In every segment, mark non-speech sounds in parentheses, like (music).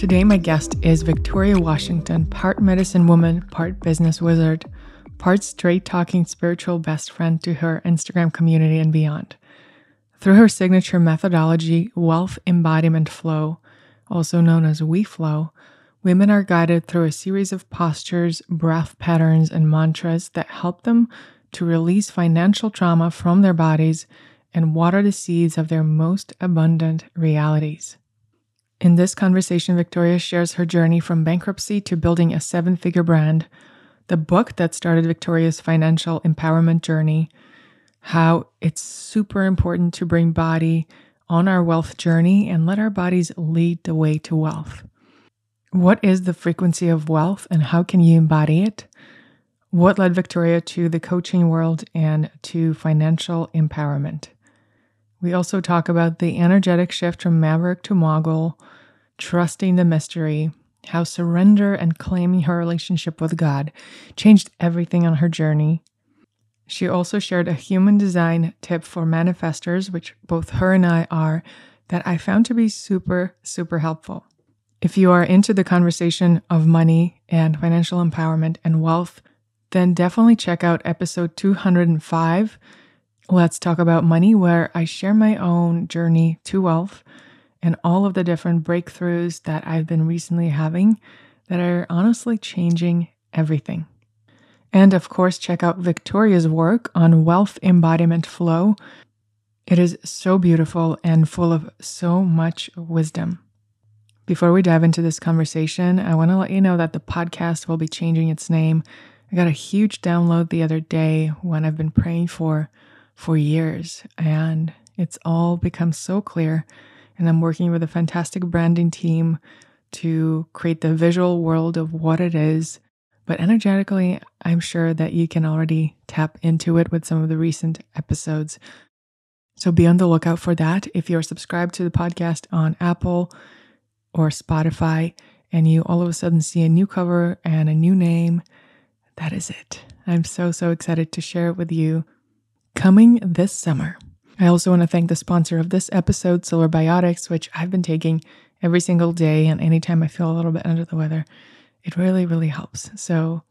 Today, my guest is Victoria Washington, part medicine woman, part business wizard, part straight talking spiritual best friend to her Instagram community and beyond. Through her signature methodology, Wealth Embodiment Flow, also known as WeFlow, women are guided through a series of postures, breath patterns, and mantras that help them to release financial trauma from their bodies and water the seeds of their most abundant realities. In this conversation, Victoria shares her journey from bankruptcy to building a seven figure brand, the book that started Victoria's financial empowerment journey, how it's super important to bring body on our wealth journey and let our bodies lead the way to wealth. What is the frequency of wealth and how can you embody it? What led Victoria to the coaching world and to financial empowerment? We also talk about the energetic shift from maverick to mogul, trusting the mystery, how surrender and claiming her relationship with God changed everything on her journey. She also shared a human design tip for manifestors, which both her and I are, that I found to be super, super helpful. If you are into the conversation of money and financial empowerment and wealth, then definitely check out episode 205 Let's talk about money, where I share my own journey to wealth and all of the different breakthroughs that I've been recently having that are honestly changing everything. And of course, check out Victoria's work on wealth embodiment flow. It is so beautiful and full of so much wisdom. Before we dive into this conversation, I want to let you know that the podcast will be changing its name. I got a huge download the other day when I've been praying for for years. And it's all become so clear. And I'm working with a fantastic branding team to create the visual world of what it is. But energetically, I'm sure that you can already tap into it with some of the recent episodes. So be on the lookout for that. If you're subscribed to the podcast on Apple or Spotify and you all of a sudden see a new cover and a new name, that is it. I'm so, so excited to share it with you coming this summer. I also want to thank the sponsor of this episode, Solar Biotics, which I've been taking every single day. And anytime I feel a little bit under the weather, it really, really helps. So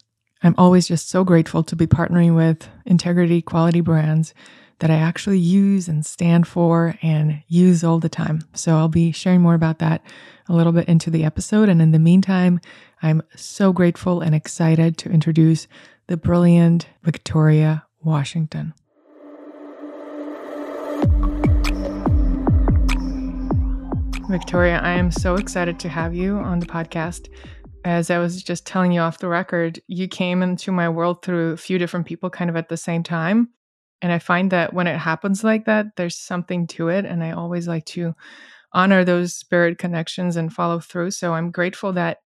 I'm always just so grateful to be partnering with integrity quality brands that I actually use and stand for and use all the time. So I'll be sharing more about that a little bit into the episode. And in the meantime, I'm so grateful and excited to introduce the brilliant Victoria Washington. Victoria, I am so excited to have you on the podcast. As I was just telling you off the record, you came into my world through a few different people kind of at the same time. And I find that when it happens like that, there's something to it. And I always like to honor those spirit connections and follow through. So I'm grateful that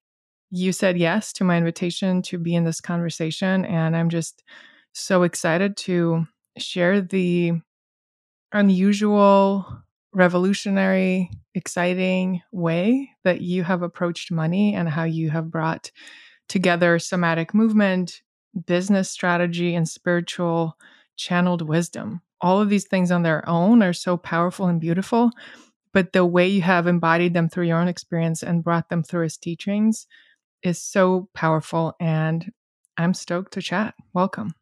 you said yes to my invitation to be in this conversation. And I'm just so excited to share the unusual revolutionary, exciting way that you have approached money and how you have brought together somatic movement, business strategy, and spiritual channeled wisdom. All of these things on their own are so powerful and beautiful, but the way you have embodied them through your own experience and brought them through his teachings is so powerful. And I'm stoked to chat. Welcome.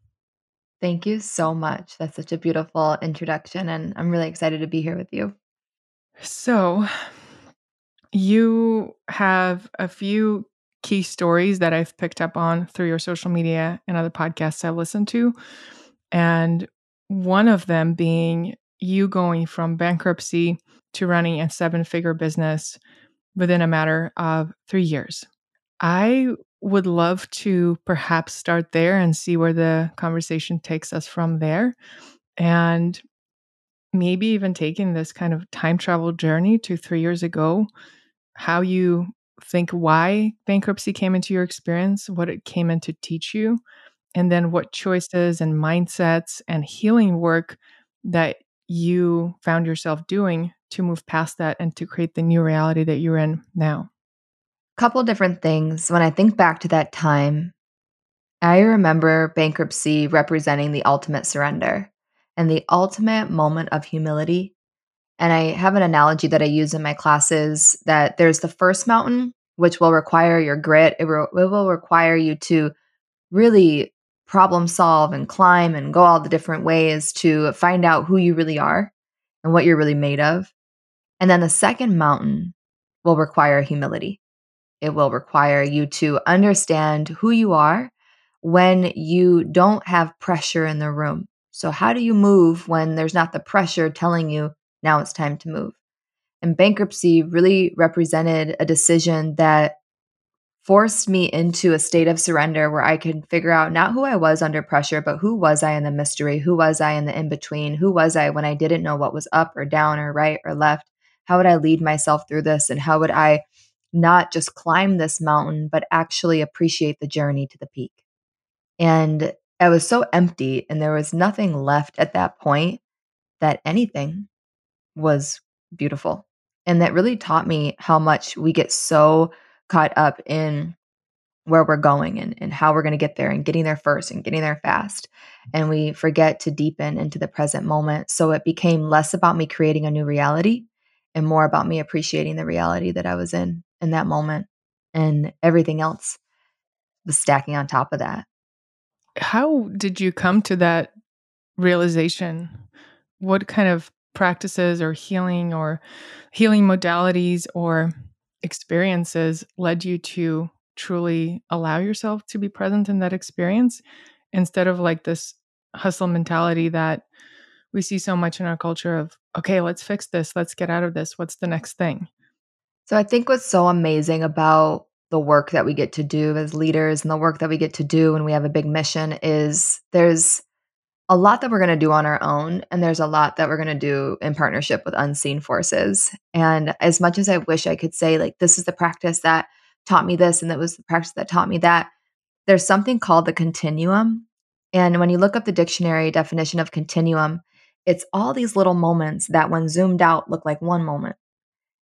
Thank you so much. That's such a beautiful introduction, and I'm really excited to be here with you. So, you have a few key stories that I've picked up on through your social media and other podcasts I've listened to. And one of them being you going from bankruptcy to running a seven figure business within a matter of three years. I would love to perhaps start there and see where the conversation takes us from there. And maybe even taking this kind of time travel journey to three years ago, how you think why bankruptcy came into your experience, what it came in to teach you, and then what choices and mindsets and healing work that you found yourself doing to move past that and to create the new reality that you're in now. Couple different things. When I think back to that time, I remember bankruptcy representing the ultimate surrender and the ultimate moment of humility. And I have an analogy that I use in my classes that there's the first mountain, which will require your grit. It, re- it will require you to really problem solve and climb and go all the different ways to find out who you really are and what you're really made of. And then the second mountain will require humility. It will require you to understand who you are when you don't have pressure in the room. So, how do you move when there's not the pressure telling you now it's time to move? And bankruptcy really represented a decision that forced me into a state of surrender where I could figure out not who I was under pressure, but who was I in the mystery? Who was I in the in between? Who was I when I didn't know what was up or down or right or left? How would I lead myself through this? And how would I not just climb this mountain, but actually appreciate the journey to the peak? And I was so empty, and there was nothing left at that point that anything was beautiful. And that really taught me how much we get so caught up in where we're going and, and how we're going to get there and getting there first and getting there fast. And we forget to deepen into the present moment. So it became less about me creating a new reality and more about me appreciating the reality that I was in in that moment and everything else was stacking on top of that. How did you come to that realization? What kind of practices or healing or healing modalities or experiences led you to truly allow yourself to be present in that experience instead of like this hustle mentality that we see so much in our culture of okay let's fix this let's get out of this what's the next thing so i think what's so amazing about the work that we get to do as leaders and the work that we get to do when we have a big mission is there's a lot that we're going to do on our own and there's a lot that we're going to do in partnership with unseen forces. And as much as i wish i could say like this is the practice that taught me this and that was the practice that taught me that there's something called the continuum. And when you look up the dictionary definition of continuum it's all these little moments that when zoomed out look like one moment.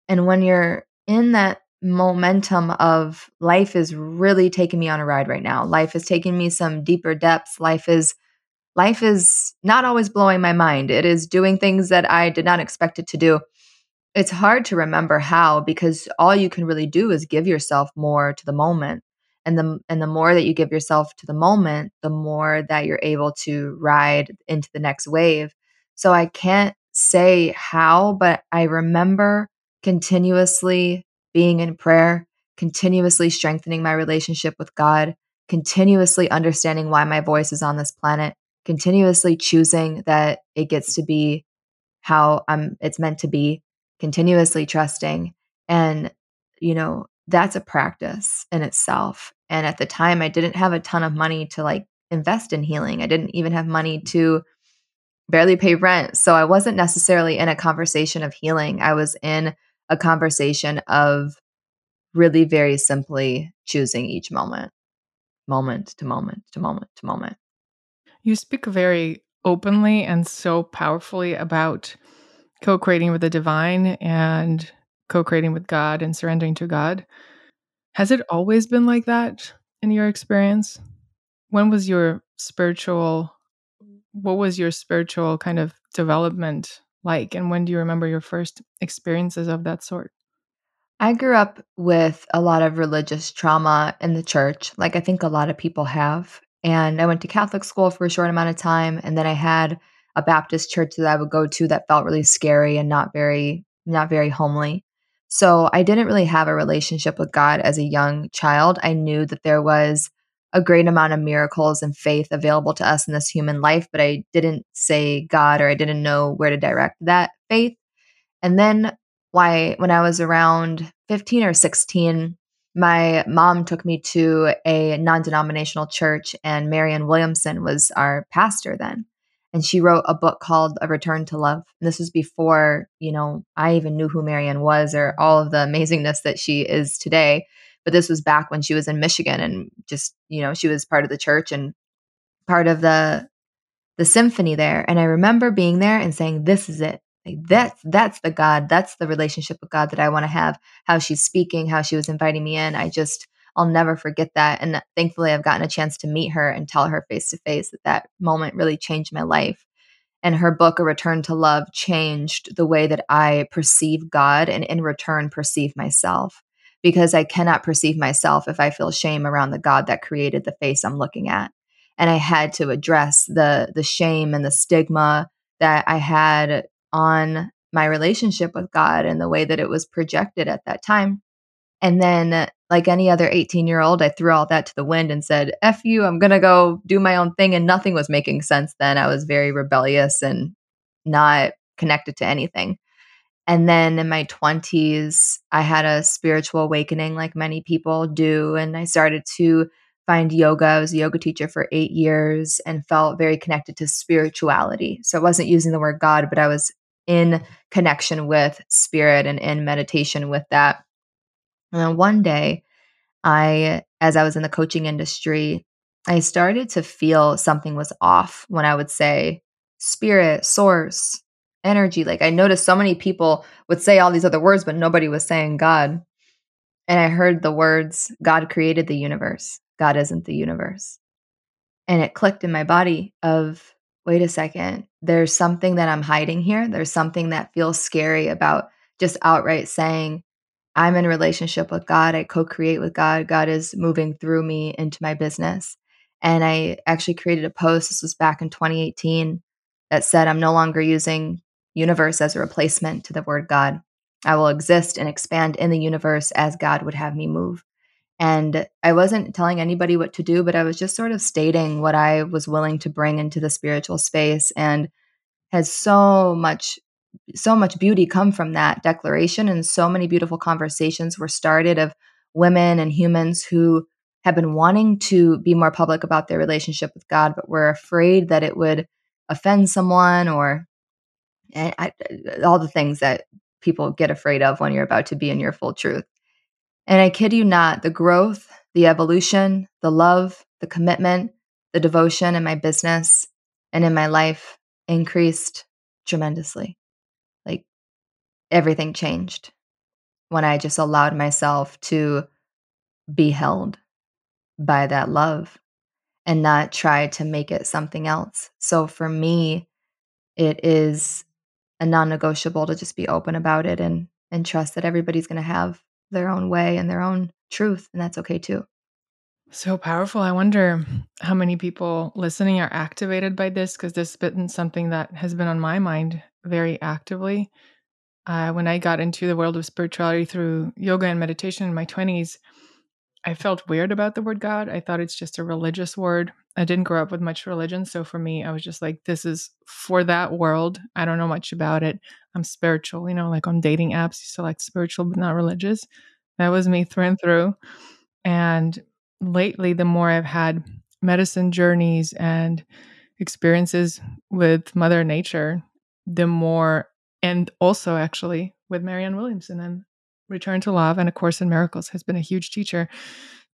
And when you're in that momentum of life is really taking me on a ride right now life is taking me some deeper depths life is life is not always blowing my mind. It is doing things that I did not expect it to do. It's hard to remember how because all you can really do is give yourself more to the moment. And the and the more that you give yourself to the moment, the more that you're able to ride into the next wave. So I can't say how, but I remember continuously being in prayer, continuously strengthening my relationship with God, continuously understanding why my voice is on this planet, continuously choosing that it gets to be how I'm it's meant to be, continuously trusting and you know, that's a practice in itself. And at the time I didn't have a ton of money to like invest in healing. I didn't even have money mm. to barely pay rent. So I wasn't necessarily in a conversation of healing. I was in a conversation of really very simply choosing each moment, moment to moment to moment to moment. You speak very openly and so powerfully about co creating with the divine and co creating with God and surrendering to God. Has it always been like that in your experience? When was your spiritual, what was your spiritual kind of development like? And when do you remember your first experiences of that sort? I grew up with a lot of religious trauma in the church, like I think a lot of people have. And I went to Catholic school for a short amount of time. And then I had a Baptist church that I would go to that felt really scary and not very, not very homely. So I didn't really have a relationship with God as a young child. I knew that there was a great amount of miracles and faith available to us in this human life, but I didn't say God or I didn't know where to direct that faith. And then why when I was around 15 or 16, my mom took me to a non denominational church, and Marianne Williamson was our pastor then. And she wrote a book called A Return to Love. And this was before, you know, I even knew who Marianne was or all of the amazingness that she is today. But this was back when she was in Michigan and just, you know, she was part of the church and part of the the symphony there. And I remember being there and saying, This is it. Like that's that's the God, that's the relationship with God that I want to have. How she's speaking, how she was inviting me in. I just I'll never forget that. And thankfully, I've gotten a chance to meet her and tell her face to face that that moment really changed my life. And her book, A Return to Love, changed the way that I perceive God and in return perceive myself. Because I cannot perceive myself if I feel shame around the God that created the face I'm looking at. And I had to address the the shame and the stigma that I had on my relationship with God and the way that it was projected at that time. And then, like any other 18 year old, I threw all that to the wind and said, F you, I'm going to go do my own thing. And nothing was making sense then. I was very rebellious and not connected to anything. And then in my 20s, I had a spiritual awakening, like many people do. And I started to find yoga. I was a yoga teacher for eight years and felt very connected to spirituality. So I wasn't using the word God, but I was in connection with spirit and in meditation with that. And one day, I, as I was in the coaching industry, I started to feel something was off when I would say spirit, source, energy. Like I noticed so many people would say all these other words, but nobody was saying God. And I heard the words, God created the universe. God isn't the universe. And it clicked in my body of, wait a second, there's something that I'm hiding here. There's something that feels scary about just outright saying, I'm in relationship with God. I co create with God. God is moving through me into my business. And I actually created a post. This was back in 2018 that said, I'm no longer using universe as a replacement to the word God. I will exist and expand in the universe as God would have me move. And I wasn't telling anybody what to do, but I was just sort of stating what I was willing to bring into the spiritual space and has so much so much beauty come from that declaration and so many beautiful conversations were started of women and humans who have been wanting to be more public about their relationship with God but were afraid that it would offend someone or and I, uh, all the things that people get afraid of when you're about to be in your full truth. And I kid you not, the growth, the evolution, the love, the commitment, the devotion in my business and in my life increased tremendously. Like everything changed when I just allowed myself to be held by that love and not try to make it something else. So for me, it is a non-negotiable to just be open about it and and trust that everybody's going to have their own way and their own truth and that's okay too so powerful i wonder how many people listening are activated by this because this has been something that has been on my mind very actively uh, when i got into the world of spirituality through yoga and meditation in my 20s I felt weird about the word God. I thought it's just a religious word. I didn't grow up with much religion. So for me, I was just like, this is for that world. I don't know much about it. I'm spiritual, you know, like on dating apps, you select spiritual but not religious. That was me through and through. And lately, the more I've had medicine journeys and experiences with Mother Nature, the more, and also actually with Marianne Williamson and Return to Love and A Course in Miracles has been a huge teacher.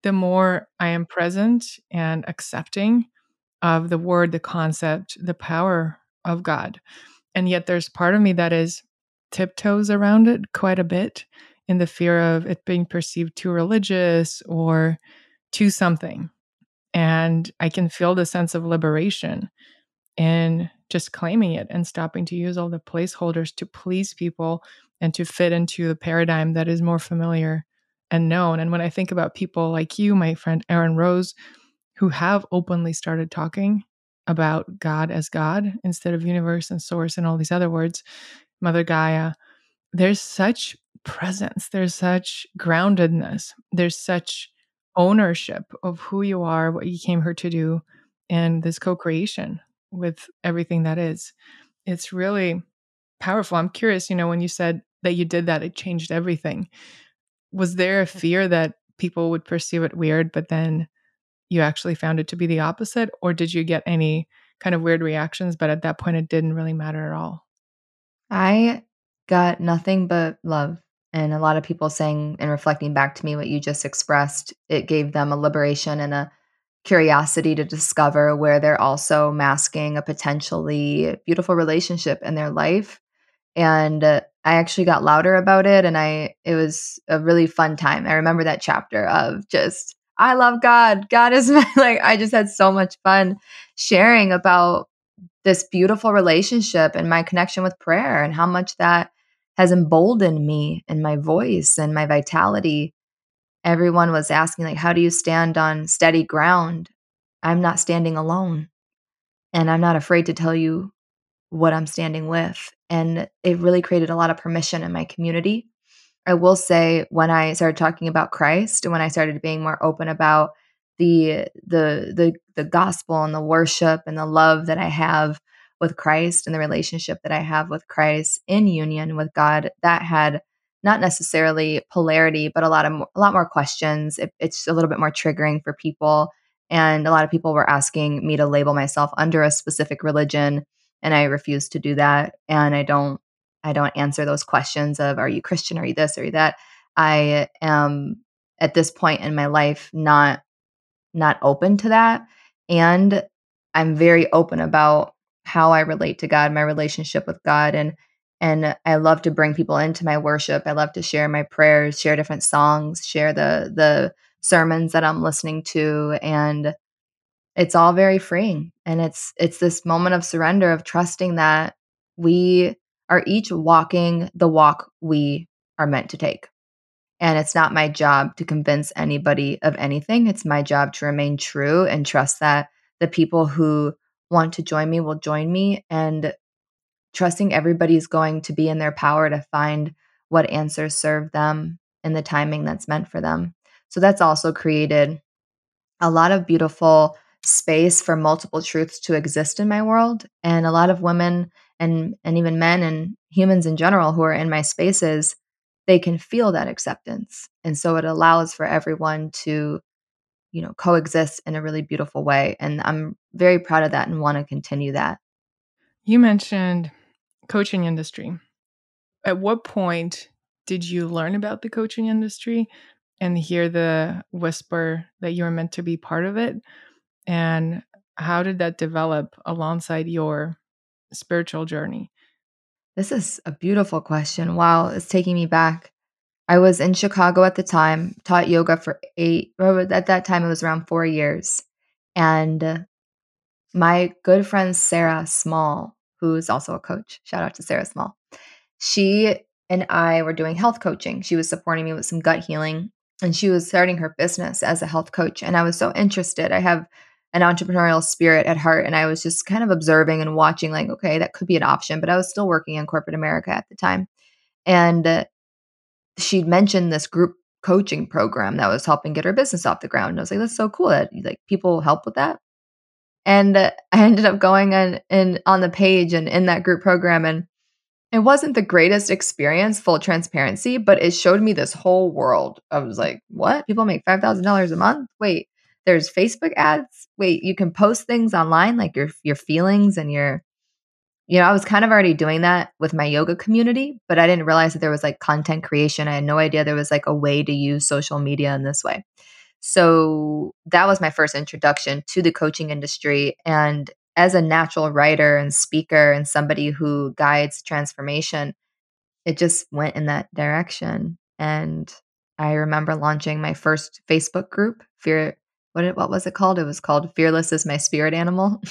The more I am present and accepting of the word, the concept, the power of God. And yet there's part of me that is tiptoes around it quite a bit in the fear of it being perceived too religious or too something. And I can feel the sense of liberation in just claiming it and stopping to use all the placeholders to please people and to fit into the paradigm that is more familiar and known. And when I think about people like you, my friend Aaron Rose, who have openly started talking about God as God instead of universe and source and all these other words, Mother Gaia, there's such presence, there's such groundedness, there's such ownership of who you are, what you came here to do, and this co creation with everything that is. It's really powerful. I'm curious, you know, when you said that you did that, it changed everything. Was there a fear that people would perceive it weird, but then you actually found it to be the opposite? Or did you get any kind of weird reactions, but at that point it didn't really matter at all? I got nothing but love. And a lot of people saying and reflecting back to me what you just expressed, it gave them a liberation and a curiosity to discover where they're also masking a potentially beautiful relationship in their life and uh, I actually got louder about it and I it was a really fun time. I remember that chapter of just I love God. God is (laughs) my like I just had so much fun sharing about this beautiful relationship and my connection with prayer and how much that has emboldened me and my voice and my vitality everyone was asking like how do you stand on steady ground? I'm not standing alone. And I'm not afraid to tell you what I'm standing with. And it really created a lot of permission in my community. I will say when I started talking about Christ and when I started being more open about the the the the gospel and the worship and the love that I have with Christ and the relationship that I have with Christ in union with God, that had not necessarily polarity, but a lot of a lot more questions. It, it's a little bit more triggering for people, and a lot of people were asking me to label myself under a specific religion, and I refuse to do that. And I don't I don't answer those questions of are you Christian, are you this, are you that. I am at this point in my life not not open to that, and I'm very open about how I relate to God, my relationship with God and and I love to bring people into my worship. I love to share my prayers, share different songs, share the the sermons that I'm listening to and it's all very freeing and it's it's this moment of surrender of trusting that we are each walking the walk we are meant to take. And it's not my job to convince anybody of anything. It's my job to remain true and trust that the people who want to join me will join me and trusting everybody's going to be in their power to find what answers serve them in the timing that's meant for them. So that's also created a lot of beautiful space for multiple truths to exist in my world. And a lot of women and and even men and humans in general who are in my spaces they can feel that acceptance. And so it allows for everyone to you know coexist in a really beautiful way. And i'm very proud of that and want to continue that. You mentioned coaching industry. At what point did you learn about the coaching industry and hear the whisper that you were meant to be part of it and how did that develop alongside your spiritual journey this is a beautiful question wow it's taking me back I was in Chicago at the time, taught yoga for eight, at that time it was around four years. And my good friend Sarah Small, who is also a coach, shout out to Sarah Small, she and I were doing health coaching. She was supporting me with some gut healing and she was starting her business as a health coach. And I was so interested. I have an entrepreneurial spirit at heart and I was just kind of observing and watching, like, okay, that could be an option. But I was still working in corporate America at the time. And she'd mentioned this group coaching program that was helping get her business off the ground. And I was like, that's so cool that like people help with that. And uh, (laughs) I ended up going on on the page and in that group program and it wasn't the greatest experience, full transparency, but it showed me this whole world. I was like, what? People make $5,000 a month? Wait, there's Facebook ads? Wait, you can post things online like your your feelings and your you know, I was kind of already doing that with my yoga community, but I didn't realize that there was like content creation. I had no idea there was like a way to use social media in this way. So that was my first introduction to the coaching industry. And as a natural writer and speaker and somebody who guides transformation, it just went in that direction. And I remember launching my first Facebook group, Fear. What, what was it called? It was called Fearless is My Spirit Animal.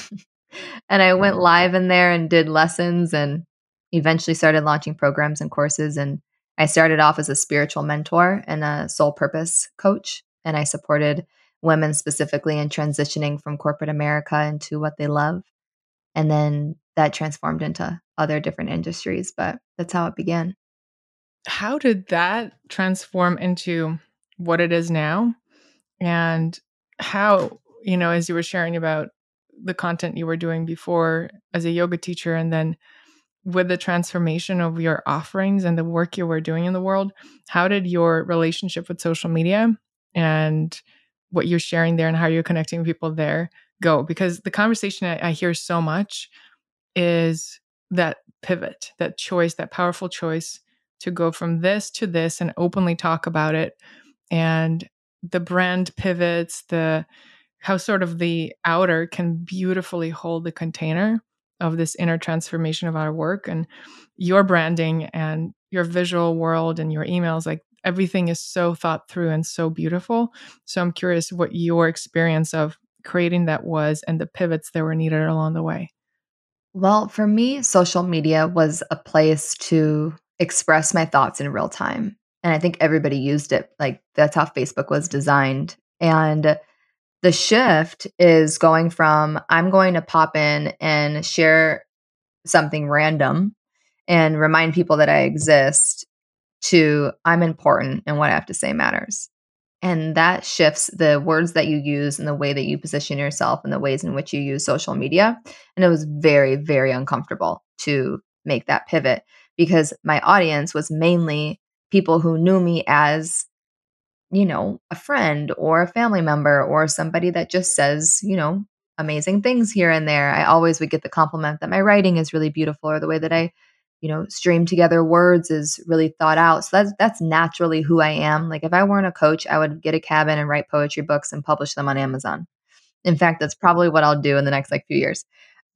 (laughs) and I went mm-hmm. live in there and did lessons and eventually started launching programs and courses. And I started off as a spiritual mentor and a soul purpose coach. And I supported women specifically in transitioning from corporate America into what they love. And then that transformed into other different industries. But that's how it began. How did that transform into what it is now? And how, you know, as you were sharing about the content you were doing before as a yoga teacher and then with the transformation of your offerings and the work you were doing in the world how did your relationship with social media and what you're sharing there and how you're connecting people there go? Because the conversation I, I hear so much is that pivot that choice that powerful choice to go from this to this and openly talk about it and the brand pivots the how sort of the outer can beautifully hold the container of this inner transformation of our work and your branding and your visual world and your emails like everything is so thought through and so beautiful. So i'm curious what your experience of creating that was and the pivots that were needed along the way. Well for me social media was a place to express my thoughts in real time and I think everybody used it. Like that's how Facebook was designed. And the shift is going from I'm going to pop in and share something random and remind people that I exist to I'm important and what I have to say matters. And that shifts the words that you use and the way that you position yourself and the ways in which you use social media. And it was very, very uncomfortable to make that pivot because my audience was mainly people who knew me as, you know, a friend or a family member or somebody that just says, you know, amazing things here and there. I always would get the compliment that my writing is really beautiful or the way that I you know stream together words is really thought out. So that's that's naturally who i am. Like if i weren't a coach i would get a cabin and write poetry books and publish them on amazon. In fact that's probably what i'll do in the next like few years.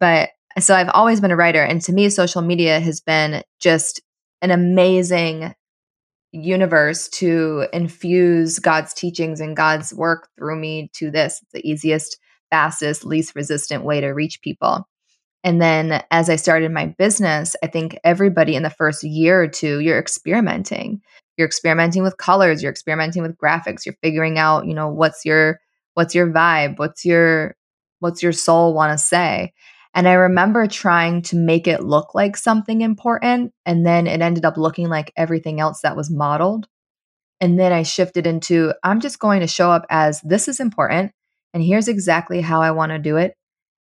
But so i've always been a writer and to me social media has been just an amazing universe to infuse god's teachings and god's work through me to this it's the easiest fastest least resistant way to reach people and then as I started my business, I think everybody in the first year or two, you're experimenting. You're experimenting with colors, you're experimenting with graphics, you're figuring out, you know, what's your what's your vibe, what's your what's your soul want to say. And I remember trying to make it look like something important and then it ended up looking like everything else that was modeled. And then I shifted into I'm just going to show up as this is important and here's exactly how I want to do it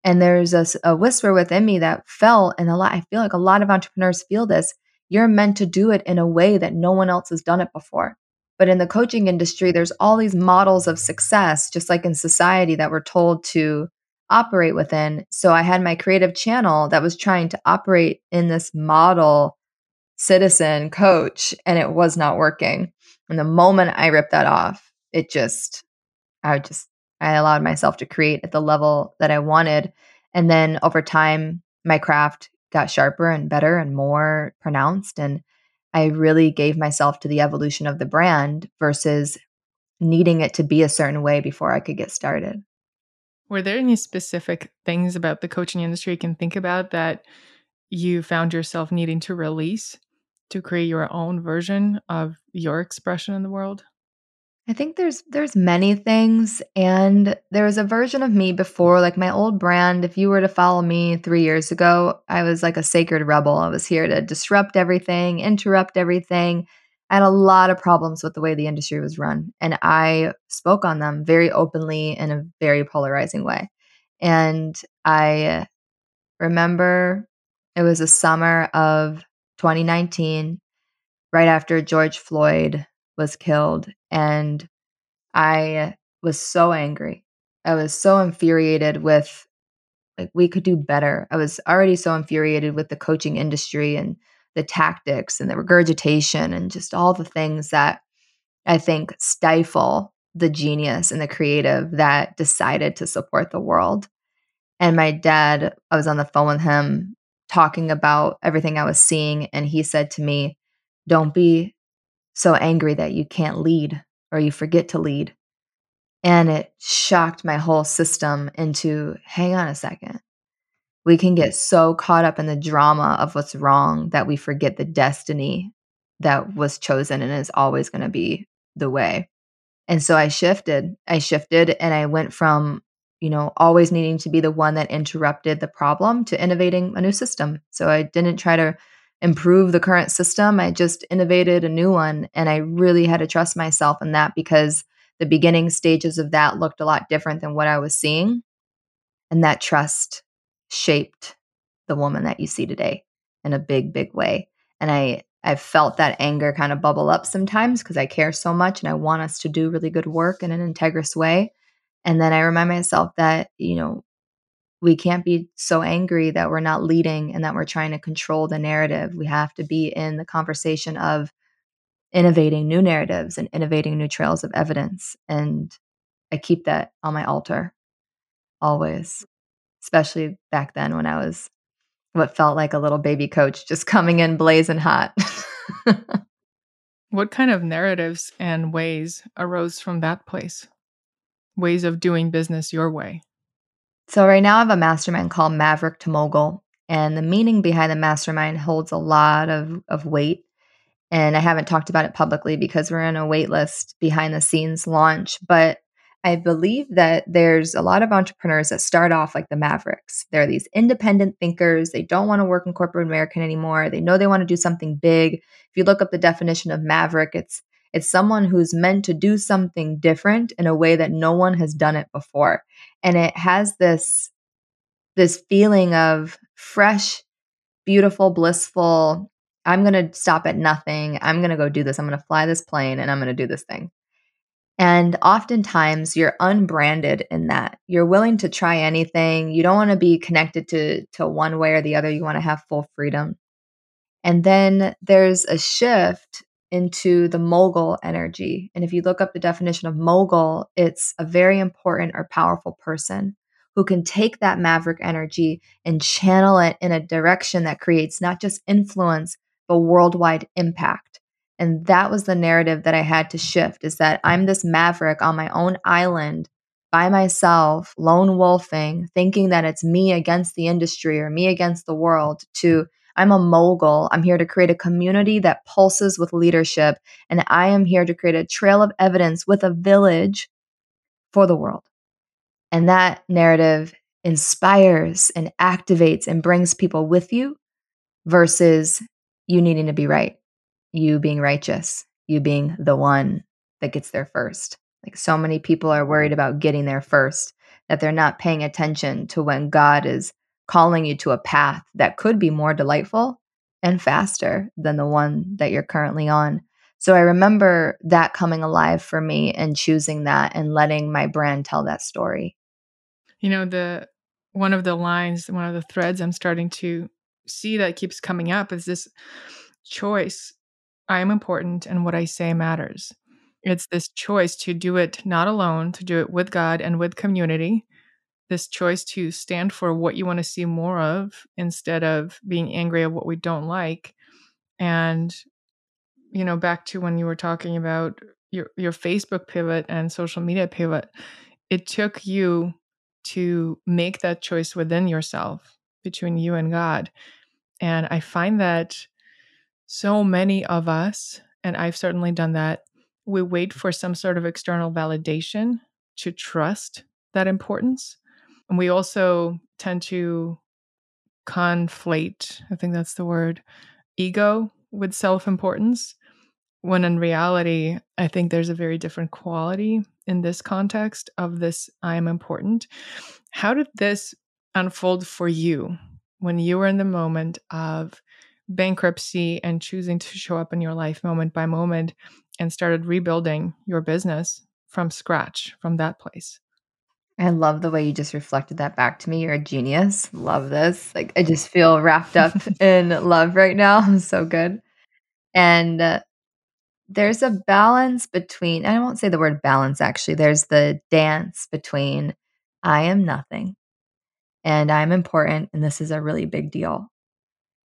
and there's a, a whisper within me that fell. and a lot, I feel like a lot of entrepreneurs feel this. You're meant to do it in a way that no one else has done it before. But in the coaching industry, there's all these models of success, just like in society, that we're told to operate within. So I had my creative channel that was trying to operate in this model citizen coach, and it was not working. And the moment I ripped that off, it just, I just I allowed myself to create at the level that I wanted. And then over time, my craft got sharper and better and more pronounced. And I really gave myself to the evolution of the brand versus needing it to be a certain way before I could get started. Were there any specific things about the coaching industry you can think about that you found yourself needing to release to create your own version of your expression in the world? I think there's there's many things and there was a version of me before like my old brand if you were to follow me 3 years ago I was like a sacred rebel I was here to disrupt everything interrupt everything I had a lot of problems with the way the industry was run and I spoke on them very openly in a very polarizing way and I remember it was a summer of 2019 right after George Floyd was killed. And I was so angry. I was so infuriated with like we could do better. I was already so infuriated with the coaching industry and the tactics and the regurgitation and just all the things that I think stifle the genius and the creative that decided to support the world. And my dad, I was on the phone with him talking about everything I was seeing and he said to me, "Don't be so angry that you can't lead or you forget to lead. And it shocked my whole system into hang on a second. We can get mm. so caught up in the drama of what's wrong that we forget the destiny that was chosen and is always going to be the way. And so I shifted. I shifted and I went from, you know, always needing to be the one that interrupted the problem to innovating a new system. So I didn't try to improve the current system. I just innovated a new one. And I really had to trust myself in that because the beginning stages of that looked a lot different than what I was seeing. And that trust shaped the woman that you see today in a big, big way. And I, I've felt that anger kind of bubble up sometimes because I care so much and I want us to do really good work in an integrous way. And then I remind myself that, you know, we can't be so angry that we're not leading and that we're trying to control the narrative. We have to be in the conversation of innovating new narratives and innovating new trails of evidence. And I keep that on my altar always, especially back then when I was what felt like a little baby coach just coming in blazing hot. (laughs) what kind of narratives and ways arose from that place? Ways of doing business your way? So right now I have a mastermind called Maverick to Mogul, and the meaning behind the mastermind holds a lot of, of weight. and I haven't talked about it publicly because we're in a wait list behind the scenes launch, but I believe that there's a lot of entrepreneurs that start off like the Mavericks. They're these independent thinkers. They don't want to work in corporate America anymore. They know they want to do something big. If you look up the definition of maverick, it's it's someone who's meant to do something different in a way that no one has done it before. And it has this this feeling of fresh, beautiful, blissful, I'm going to stop at nothing. I'm going to go do this. I'm going to fly this plane and I'm going to do this thing. And oftentimes you're unbranded in that. You're willing to try anything. You don't want to be connected to to one way or the other. You want to have full freedom. And then there's a shift into the mogul energy. And if you look up the definition of mogul, it's a very important or powerful person who can take that maverick energy and channel it in a direction that creates not just influence, but worldwide impact. And that was the narrative that I had to shift is that I'm this maverick on my own island by myself, lone wolfing, thinking that it's me against the industry or me against the world, to I'm a mogul. I'm here to create a community that pulses with leadership. And I am here to create a trail of evidence with a village for the world. And that narrative inspires and activates and brings people with you versus you needing to be right, you being righteous, you being the one that gets there first. Like so many people are worried about getting there first that they're not paying attention to when God is calling you to a path that could be more delightful and faster than the one that you're currently on. So I remember that coming alive for me and choosing that and letting my brand tell that story. You know, the one of the lines, one of the threads I'm starting to see that keeps coming up is this choice. I am important and what I say matters. It's this choice to do it not alone, to do it with God and with community. This choice to stand for what you want to see more of instead of being angry at what we don't like. And, you know, back to when you were talking about your, your Facebook pivot and social media pivot, it took you to make that choice within yourself between you and God. And I find that so many of us, and I've certainly done that, we wait for some sort of external validation to trust that importance. And we also tend to conflate, I think that's the word, ego with self importance. When in reality, I think there's a very different quality in this context of this I am important. How did this unfold for you when you were in the moment of bankruptcy and choosing to show up in your life moment by moment and started rebuilding your business from scratch from that place? I love the way you just reflected that back to me. You're a genius. Love this. Like, I just feel wrapped up (laughs) in love right now. (laughs) so good. And uh, there's a balance between, I won't say the word balance actually, there's the dance between I am nothing and I'm important and this is a really big deal.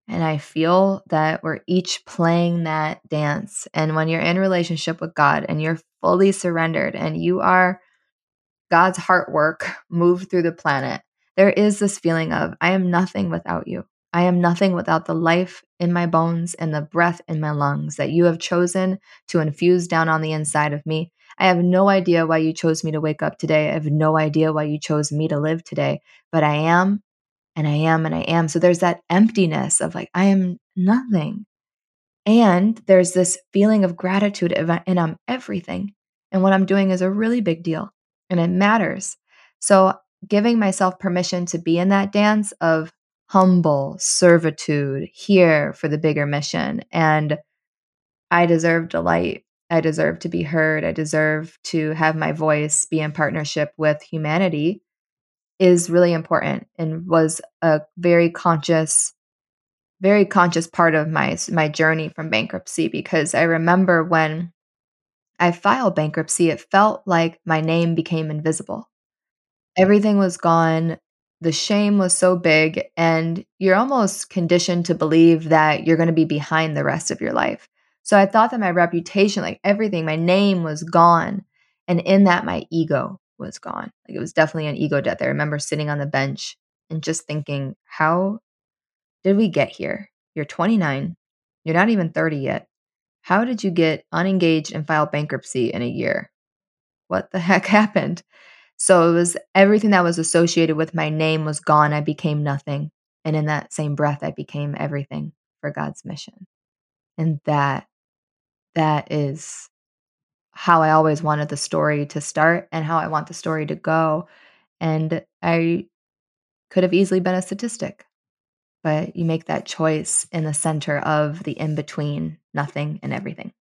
And I feel that we're each playing that dance. And when you're in relationship with God and you're fully surrendered and you are God's heart work (laughs) moved through the planet, there is this feeling of, I am nothing without you. I am nothing without the life in my bones and the breath in my lungs that you have chosen to infuse down on the inside of me. I have no idea why you chose me to wake up today. I have no idea why you chose me to live today, but I am and I am and I am. So there's that emptiness of like, I am nothing. And there's this feeling of gratitude and I'm everything. And what I'm doing is a really big deal and it matters. So giving myself permission to be in that dance of humble servitude here for the bigger mission. And I deserve delight. I deserve to be heard. I deserve to have my voice be in partnership with humanity is really important and was a very conscious very conscious part of my my journey from bankruptcy because I remember when I filed bankruptcy it felt like my name became invisible. Everything was gone. The shame was so big and you're almost conditioned to believe that you're going to be behind the rest of your life. So I thought that my reputation, like everything, my name was gone and in that my ego was gone. Like it was definitely an ego death. I remember sitting on the bench and just thinking, how did we get here? You're 29. You're not even 30 yet. How did you get unengaged and file bankruptcy in a year? What the (laughs) heck happened? So it was everything that was associated with my name was gone. I became nothing. And in that same breath, I became everything for God's mission. And that, that is how I always wanted the story to start and how I want the story to go. And I could have easily been a statistic, but you make that choice in the center of the in between nothing and everything.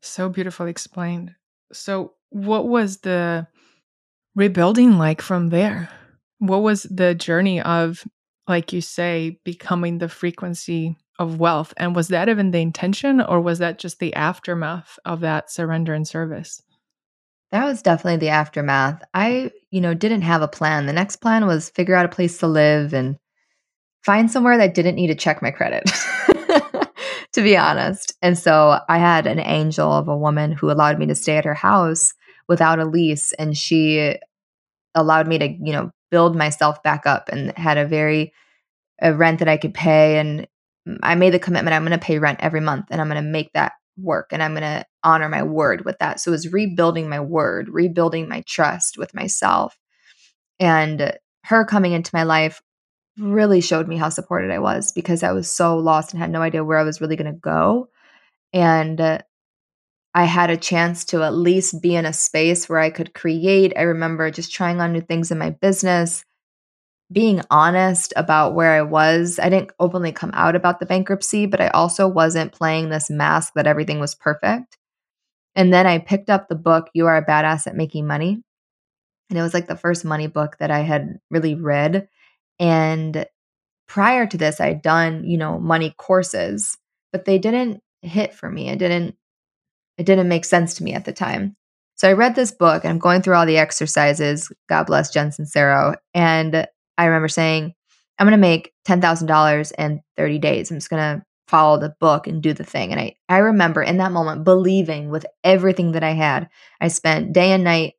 So beautifully explained. So, what was the rebuilding like from there? What was the journey of, like you say, becoming the frequency of wealth? And was that even the intention, or was that just the aftermath of that surrender and service? That was definitely the aftermath. I, you know, didn't have a plan. The next plan was figure out a place to live and find somewhere that didn't need to check my credit. (laughs) to be honest. And so I had an angel of a woman who allowed me to stay at her house without a lease and she allowed me to, you know, build myself back up and had a very a rent that I could pay and I made the commitment I'm going to pay rent every month and I'm going to make that work and I'm going to honor my word with that. So it was rebuilding my word, rebuilding my trust with myself. And her coming into my life really showed me how supported I was because I was so lost and had no idea where I was really going to go. And uh, I had a chance to at least be in a space where I could create. I remember just trying on new things in my business, being honest about where I was. I didn't openly come out about the bankruptcy, but I also wasn't playing this mask that everything was perfect. And then I picked up the book, You Are a Badass at Making Money. And it was like the first money book that I had really read. And prior to this, I'd done, you know, money courses, but they didn't hit for me. It didn't it didn't make sense to me at the time. So I read this book and I'm going through all the exercises. God bless Jen Sincero. And I remember saying, I'm going to make $10,000 in 30 days. I'm just going to follow the book and do the thing. And I, I remember in that moment believing with everything that I had. I spent day and night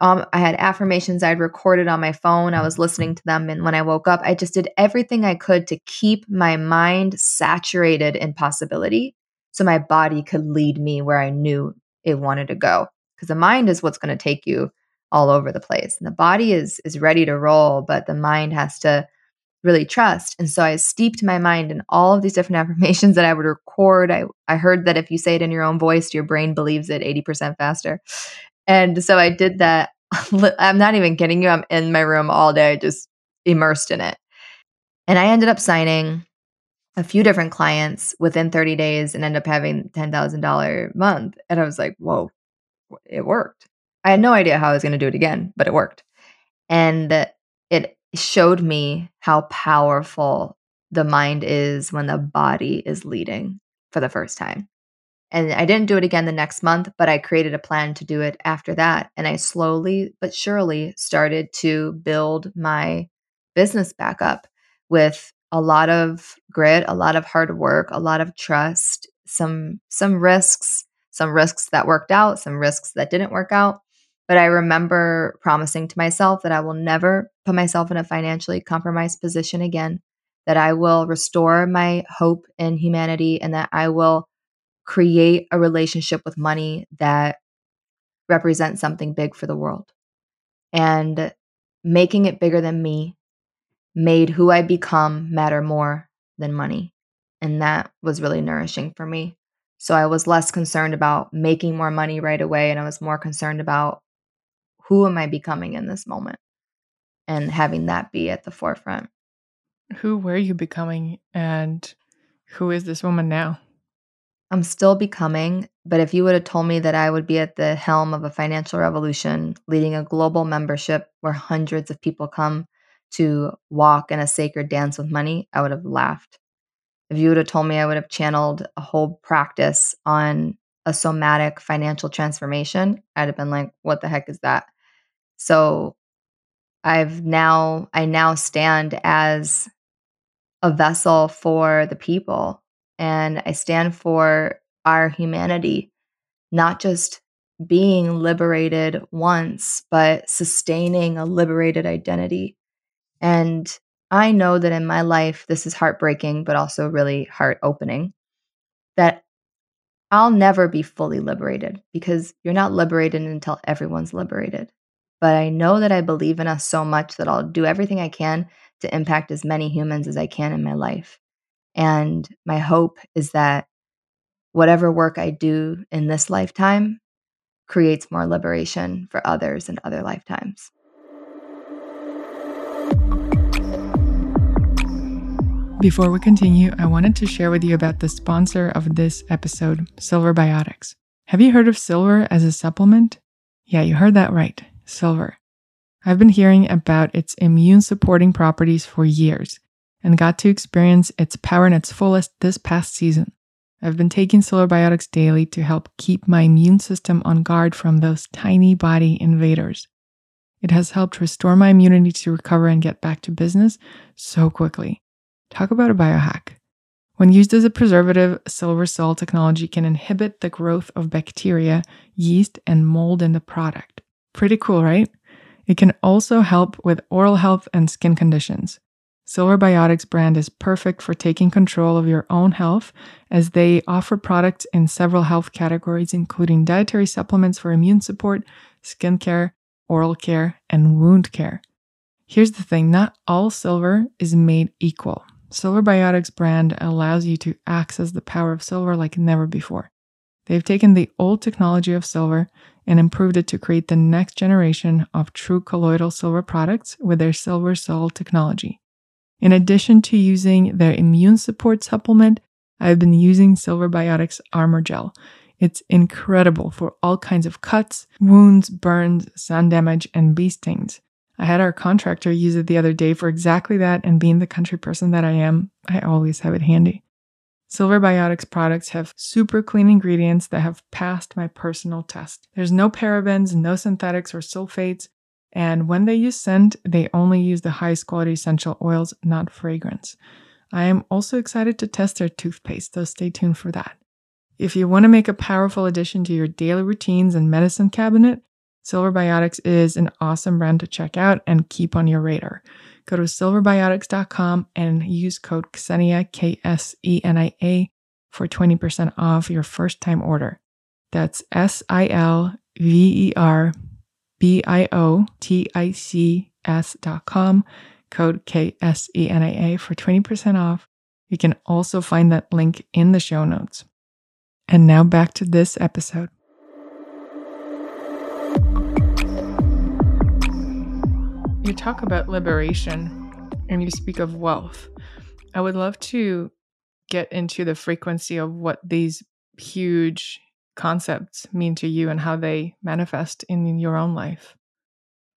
um, I had affirmations I'd recorded on my phone. I was listening to them. And when I woke up, I just did everything I could to keep my mind saturated in possibility so my body could lead me where I knew it wanted to go. Because the mind is what's going to take you all over the place. And the body is is ready to roll, but the mind has to really trust. And so I steeped my mind in all of these different (laughs) affirmations that I would record. I, I heard that if you say it in your own voice, your brain believes it 80% faster. And so I did that. (laughs) I'm not even kidding you. I'm in my room all day, just immersed in it. And I ended up signing a few different clients within 30 days and end up having $10,000 month. And I was like, whoa, it worked. I had no idea how I was going to do it again, but it worked. And it showed me how powerful the mind is when the body is leading for the first time. And I didn't do it again the next month, but I created a plan to do it after that. And I slowly but surely started to build my business back up with a lot of grit, a lot of hard work, a lot of trust, some some risks, some risks that worked out, some risks that didn't work out. But I remember promising to myself that I will never put myself in a financially compromised position again, that I will restore my hope in humanity and that I will create a relationship with money that represents something big for the world. And making it bigger than me made who I become matter more than money. And that was really nourishing for me. So I was less concerned about making more money right away. And I was more concerned about who am I becoming in this moment and having that be at the forefront. Who were you becoming and who is this woman now? I'm still becoming, but if you would have told me that I would be at the helm of a financial revolution, leading a global membership where hundreds of people come to walk in a sacred dance with money, I would have laughed. If you would have told me I would have channeled a whole practice on a somatic financial transformation, I'd have been like, what the heck is that? So I've now, I now stand as a vessel for the people and I stand for our humanity, not just being liberated once, but sustaining a liberated identity. And I know that in my life, this is heartbreaking, but also really heart opening. That I'll never be fully liberated because you're not liberated until everyone's liberated. But I know that I believe in us so much that I'll do everything I can to impact as many humans as I can in my life. And my hope is that whatever work I do in this lifetime creates more liberation for others in other lifetimes. Before we continue, I wanted to share with you about the sponsor of this episode, Silver Biotics. Have you heard of silver as a supplement? Yeah, you heard that right, silver. I've been hearing about its immune supporting properties for years and got to experience its power in its fullest this past season. I've been taking Silver Biotics daily to help keep my immune system on guard from those tiny body invaders. It has helped restore my immunity to recover and get back to business so quickly. Talk about a biohack. When used as a preservative, silver sol technology can inhibit the growth of bacteria, yeast, and mold in the product. Pretty cool, right? It can also help with oral health and skin conditions. Silver Biotics brand is perfect for taking control of your own health as they offer products in several health categories, including dietary supplements for immune support, skincare, oral care, and wound care. Here's the thing not all silver is made equal. Silver Biotics brand allows you to access the power of silver like never before. They've taken the old technology of silver and improved it to create the next generation of true colloidal silver products with their Silver Sol technology. In addition to using their immune support supplement, I've been using Silver Biotics Armor Gel. It's incredible for all kinds of cuts, wounds, burns, sun damage, and bee stings. I had our contractor use it the other day for exactly that, and being the country person that I am, I always have it handy. Silver Biotics products have super clean ingredients that have passed my personal test. There's no parabens, no synthetics or sulfates, and when they use scent, they only use the highest quality essential oils, not fragrance. I am also excited to test their toothpaste, so stay tuned for that. If you want to make a powerful addition to your daily routines and medicine cabinet, Silver Biotics is an awesome brand to check out and keep on your radar. Go to silverbiotics.com and use code Ksenia, K S E N I A, for 20% off your first time order. That's S I L V E R B I O T I C S.com, code K S E N I A for 20% off. You can also find that link in the show notes. And now back to this episode. You talk about liberation and you speak of wealth. I would love to get into the frequency of what these huge concepts mean to you and how they manifest in your own life.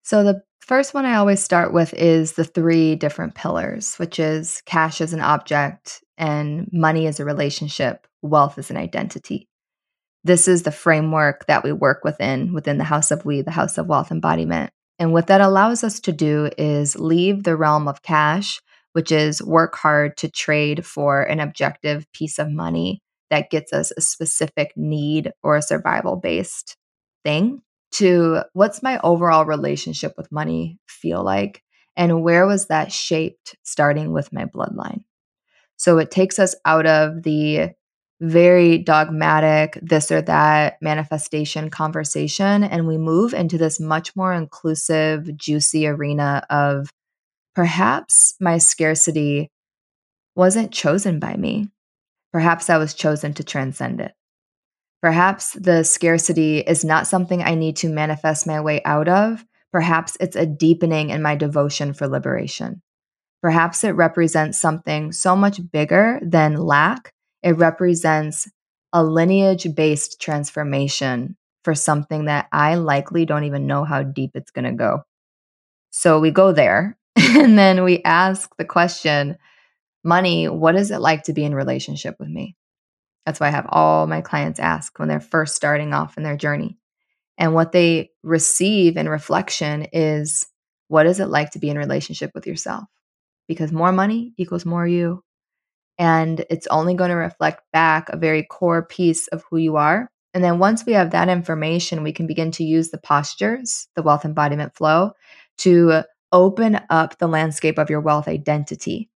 So, the first one I always start with is the three different pillars, which is cash as an object and money as a relationship, wealth as an identity. This is the framework that we work within within the House of We, the House of Wealth Embodiment. And what that allows us to do is leave the realm of cash, which is work hard to trade for an objective piece of money that gets us a specific need or a survival based thing, to what's my overall relationship with money feel like? And where was that shaped starting with my bloodline? So it takes us out of the very dogmatic, this or that manifestation conversation. And we move into this much more inclusive, juicy arena of perhaps my scarcity wasn't chosen by me. Perhaps I was chosen to transcend it. Perhaps the scarcity is not something I need to manifest my way out of. Perhaps it's a deepening in my devotion for liberation. Perhaps it represents something so much bigger than lack it represents a lineage based transformation for something that I likely don't even know how deep it's going to go. So we go there (laughs) and then we ask the question money, what is it like to be in relationship with me? That's why I have all my clients ask when they're first starting off in their journey. And what they receive in reflection is what is it like to be in relationship with yourself? Because more money equals more you. And it's only going to reflect back a very core piece of who you are. And then once we have that information, we can begin to use the postures, the wealth embodiment flow, to open up the landscape of your wealth identity.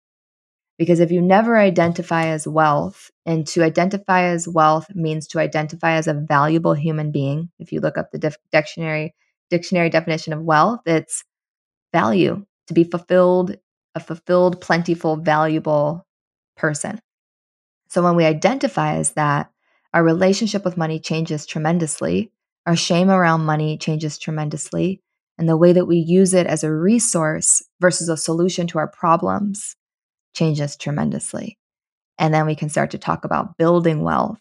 Because if you never identify as wealth, and to identify as wealth means to identify as a valuable human being. If you look up the dictionary dictionary definition of wealth, it's value, to be fulfilled, a fulfilled, plentiful, valuable person. So when we identify as that, our relationship with money changes tremendously. Our shame around money changes tremendously. And the way that we use it as a resource versus a solution to our problems changes tremendously. And then we can start to talk about building wealth,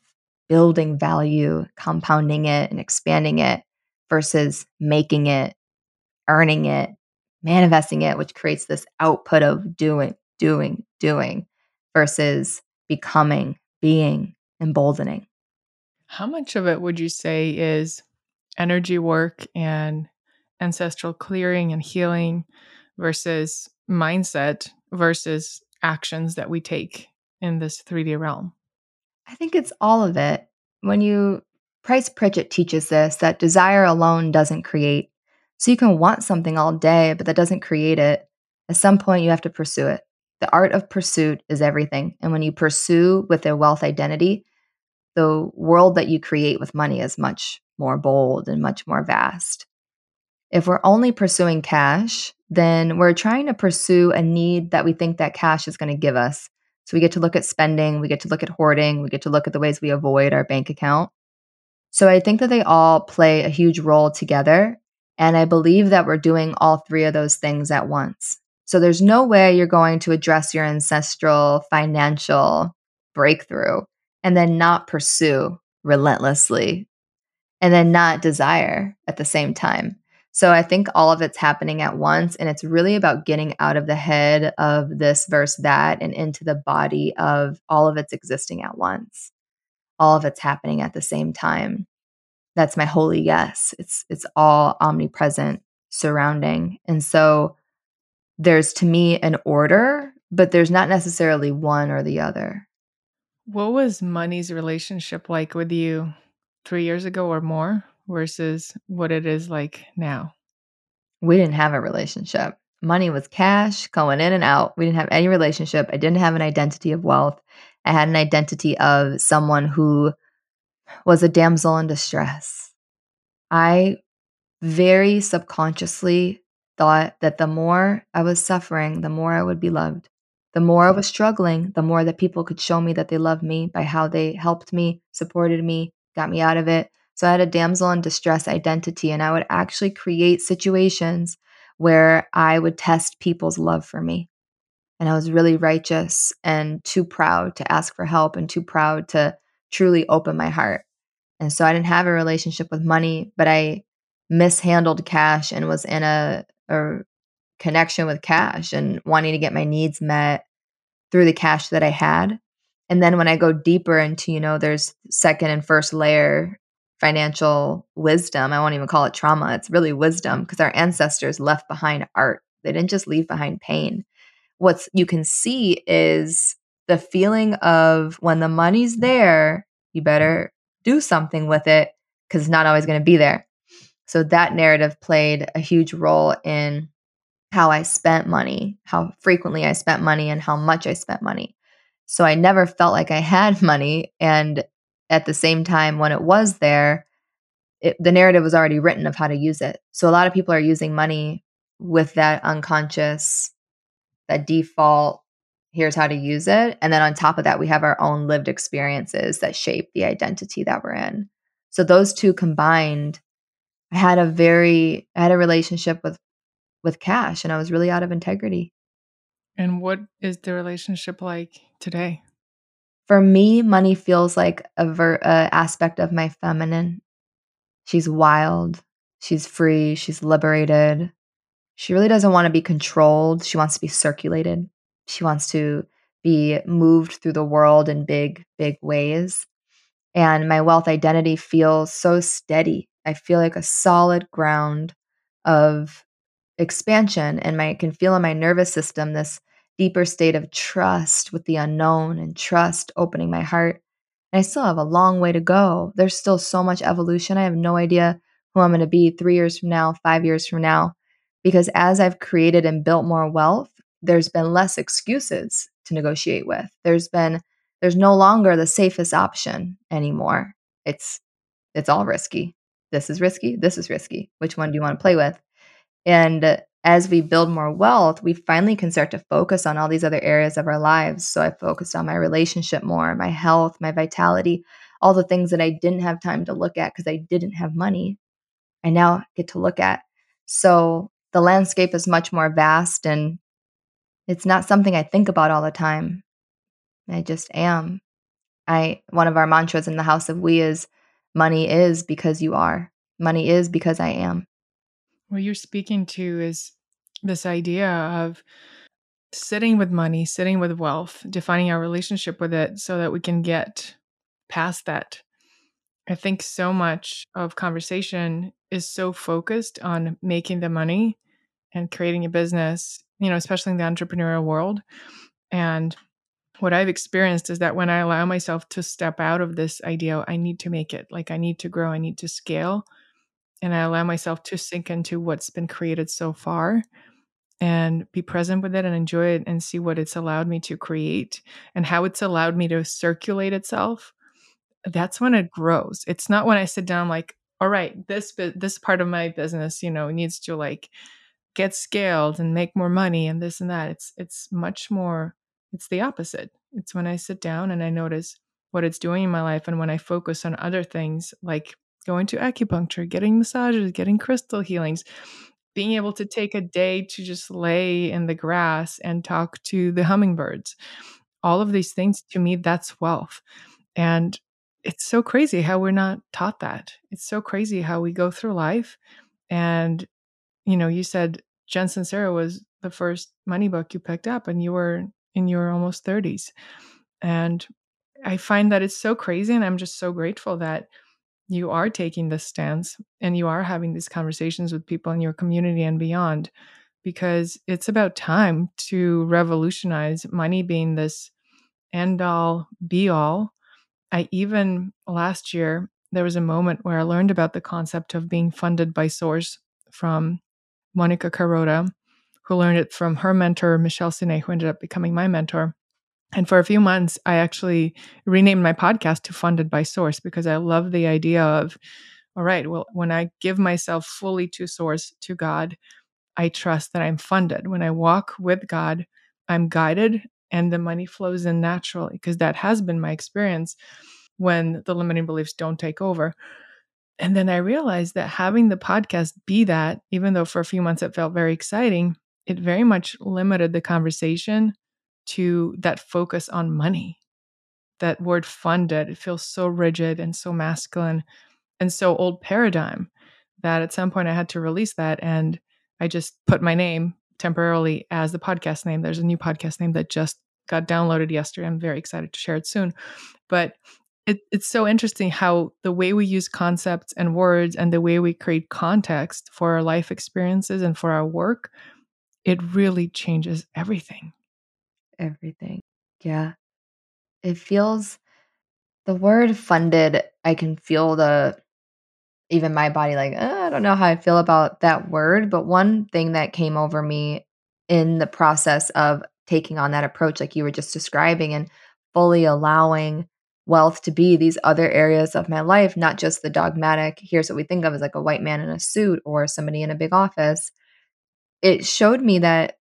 building value, compounding it and expanding it versus making it, earning it, manifesting it, which creates this output of doing, doing, doing versus becoming, being, emboldening. How much of it would you say is energy work and ancestral clearing and healing versus mindset versus actions that we take in this 3D realm? I think it's all of it. When you, Price Pritchett teaches this that desire alone doesn't create. So you can want something all day, but that doesn't create it. At some point, you have to pursue it. The art of pursuit is everything. And when you pursue with a wealth identity, the world that you create with money is much more bold and much more vast. If we're only pursuing cash, then we're trying to pursue a need that we think that cash is going to give us. So we get to look at spending, we get to look at hoarding, we get to look at the ways we avoid our bank account. So I think that they all play a huge role together. And I believe that we're doing all three of those things at once. So there's no way you're going to address your ancestral financial breakthrough and then not pursue relentlessly and then not desire at the same time. So I think all of it's happening at once. And it's really about getting out of the head of this versus that and into the body of all of it's existing at once. All of it's happening at the same time. That's my holy yes. It's it's all omnipresent surrounding. And so there's to me an order, but there's not necessarily one or the other. What was money's relationship like with you three years ago or more? versus what it is like now? We didn't have a relationship. Money was cash going in and out. We didn't have any relationship. I didn't have an identity of wealth. I had an identity of someone who was a damsel in distress. I very subconsciously thought that the more I was suffering, the more I would be loved. The more I was struggling, the more that people could show me that they loved me by how they helped me, supported me, got me out of it. So I had a damsel in distress identity, and I would actually create situations where I would test people's love for me. And I was really righteous and too proud to ask for help and too proud to truly open my heart. And so I didn't have a relationship with money, but I mishandled cash and was in a, a connection with cash and wanting to get my needs met through the cash that I had. And then when I go deeper into, you know, there's second and first layer financial wisdom. I won't even call it trauma. It's really wisdom because our ancestors left behind art. They didn't just leave behind pain. What you can see is the feeling of when the money's there, you better do something with it because it's not always going to be there. So that narrative played a huge role in how I spent money, how frequently I spent money, and how much I spent money. So I never felt like I had (laughs) money. And at the same time, when it was there, it, the narrative was already written of how to use it. So a lot of people are using money with that unconscious, that default, here's how to use it. And then on top of that, we have our own lived experiences that shape the identity that we're in. So those two combined, I had a very, I had a relationship with with cash and I was really out of integrity. And what is the relationship like today? For me, money feels like a, ver- a aspect of my feminine. She's wild, she's free, she's liberated. She really doesn't want to be controlled. She wants to be circulated. She wants to be moved through the world in big, big ways. And my wealth identity feels so steady. I feel like a solid ground of expansion and my I can feel in my nervous system this deeper state of trust with the unknown and trust opening my heart. And I still have a long way to go. There's still so much evolution. I have no idea who I'm going to be 3 years from now, 5 years from now because as I've created and built more wealth, there's been less excuses to negotiate with. There's been there's no longer the safest option anymore. It's it's all risky. This is risky, this is risky. Which one do you wanna play with? And uh, as we build more wealth, we finally can start to focus on all these other areas of our lives. So I focused on my relationship more, my health, my vitality, all the things that I didn't have time to look at because I didn't have money. I now get to look at. So the landscape is much more vast and it's not something I think about all the time. I just am. I one of our mantras in the house of we is money is because you are. Money is because I am. What you're speaking to is this idea of sitting with money, sitting with wealth, defining our relationship with it so that we can get past that. I think so much of conversation is so focused on making the money and creating a business, you know, especially in the entrepreneurial world. And what I've experienced is that when I allow myself to step out of this idea, I need to make it, like I need to grow, I need to scale, and I allow myself to sink into what's been created so far and be present with it and enjoy it and see what it's allowed me to create and how it's allowed me to circulate itself that's when it grows. It's not when i sit down like all right this this part of my business you know needs to like get scaled and make more money and this and that. It's it's much more it's the opposite it's when i sit down and i notice what it's doing in my life and when i focus on other things like going to acupuncture getting massages getting crystal healings being able to take a day to just lay in the grass and talk to the hummingbirds. All of these things to me, that's wealth. And it's so crazy how we're not taught that. It's so crazy how we go through life. And, you know, you said Jen Sincero was the first money book you picked up, and you were in your almost 30s. And I find that it's so crazy. And I'm just so grateful that you are taking this stance and you are having these conversations with people in your community and beyond because it's about time to revolutionize money being this end all be all. I even last year, there was a moment where I learned about the concept of being funded by source from Monica Carota, who learned it from her mentor, Michelle Sine, who ended up becoming my mentor. And for a few months, I actually renamed my podcast to Funded by Source because I love the idea of, all right, well, when I give myself fully to Source, to God, I trust that I'm funded. When I walk with God, I'm guided and the money flows in naturally because that has been my experience when the limiting beliefs don't take over. And then I realized that having the podcast be that, even though for a few months it felt very exciting, it very much limited the conversation to that focus on money. That word funded, it feels so rigid and so masculine and so old paradigm that at some point I had to release that. And I just put my name temporarily as the podcast name. There's a new podcast name that just got downloaded yesterday. I'm very excited to share it soon. But it, it's so interesting how the way we use concepts and words and the way we create context for our life experiences and for our work, it really changes everything everything. Yeah. It feels the word funded, I can feel the even my body like, uh, I don't know how I feel about that word, but one thing that came over me in the process of taking on that approach like you were just describing and fully allowing wealth to be these other areas of my life, not just the dogmatic, here's what we think of as like a white man in a suit or somebody in a big office. It showed me that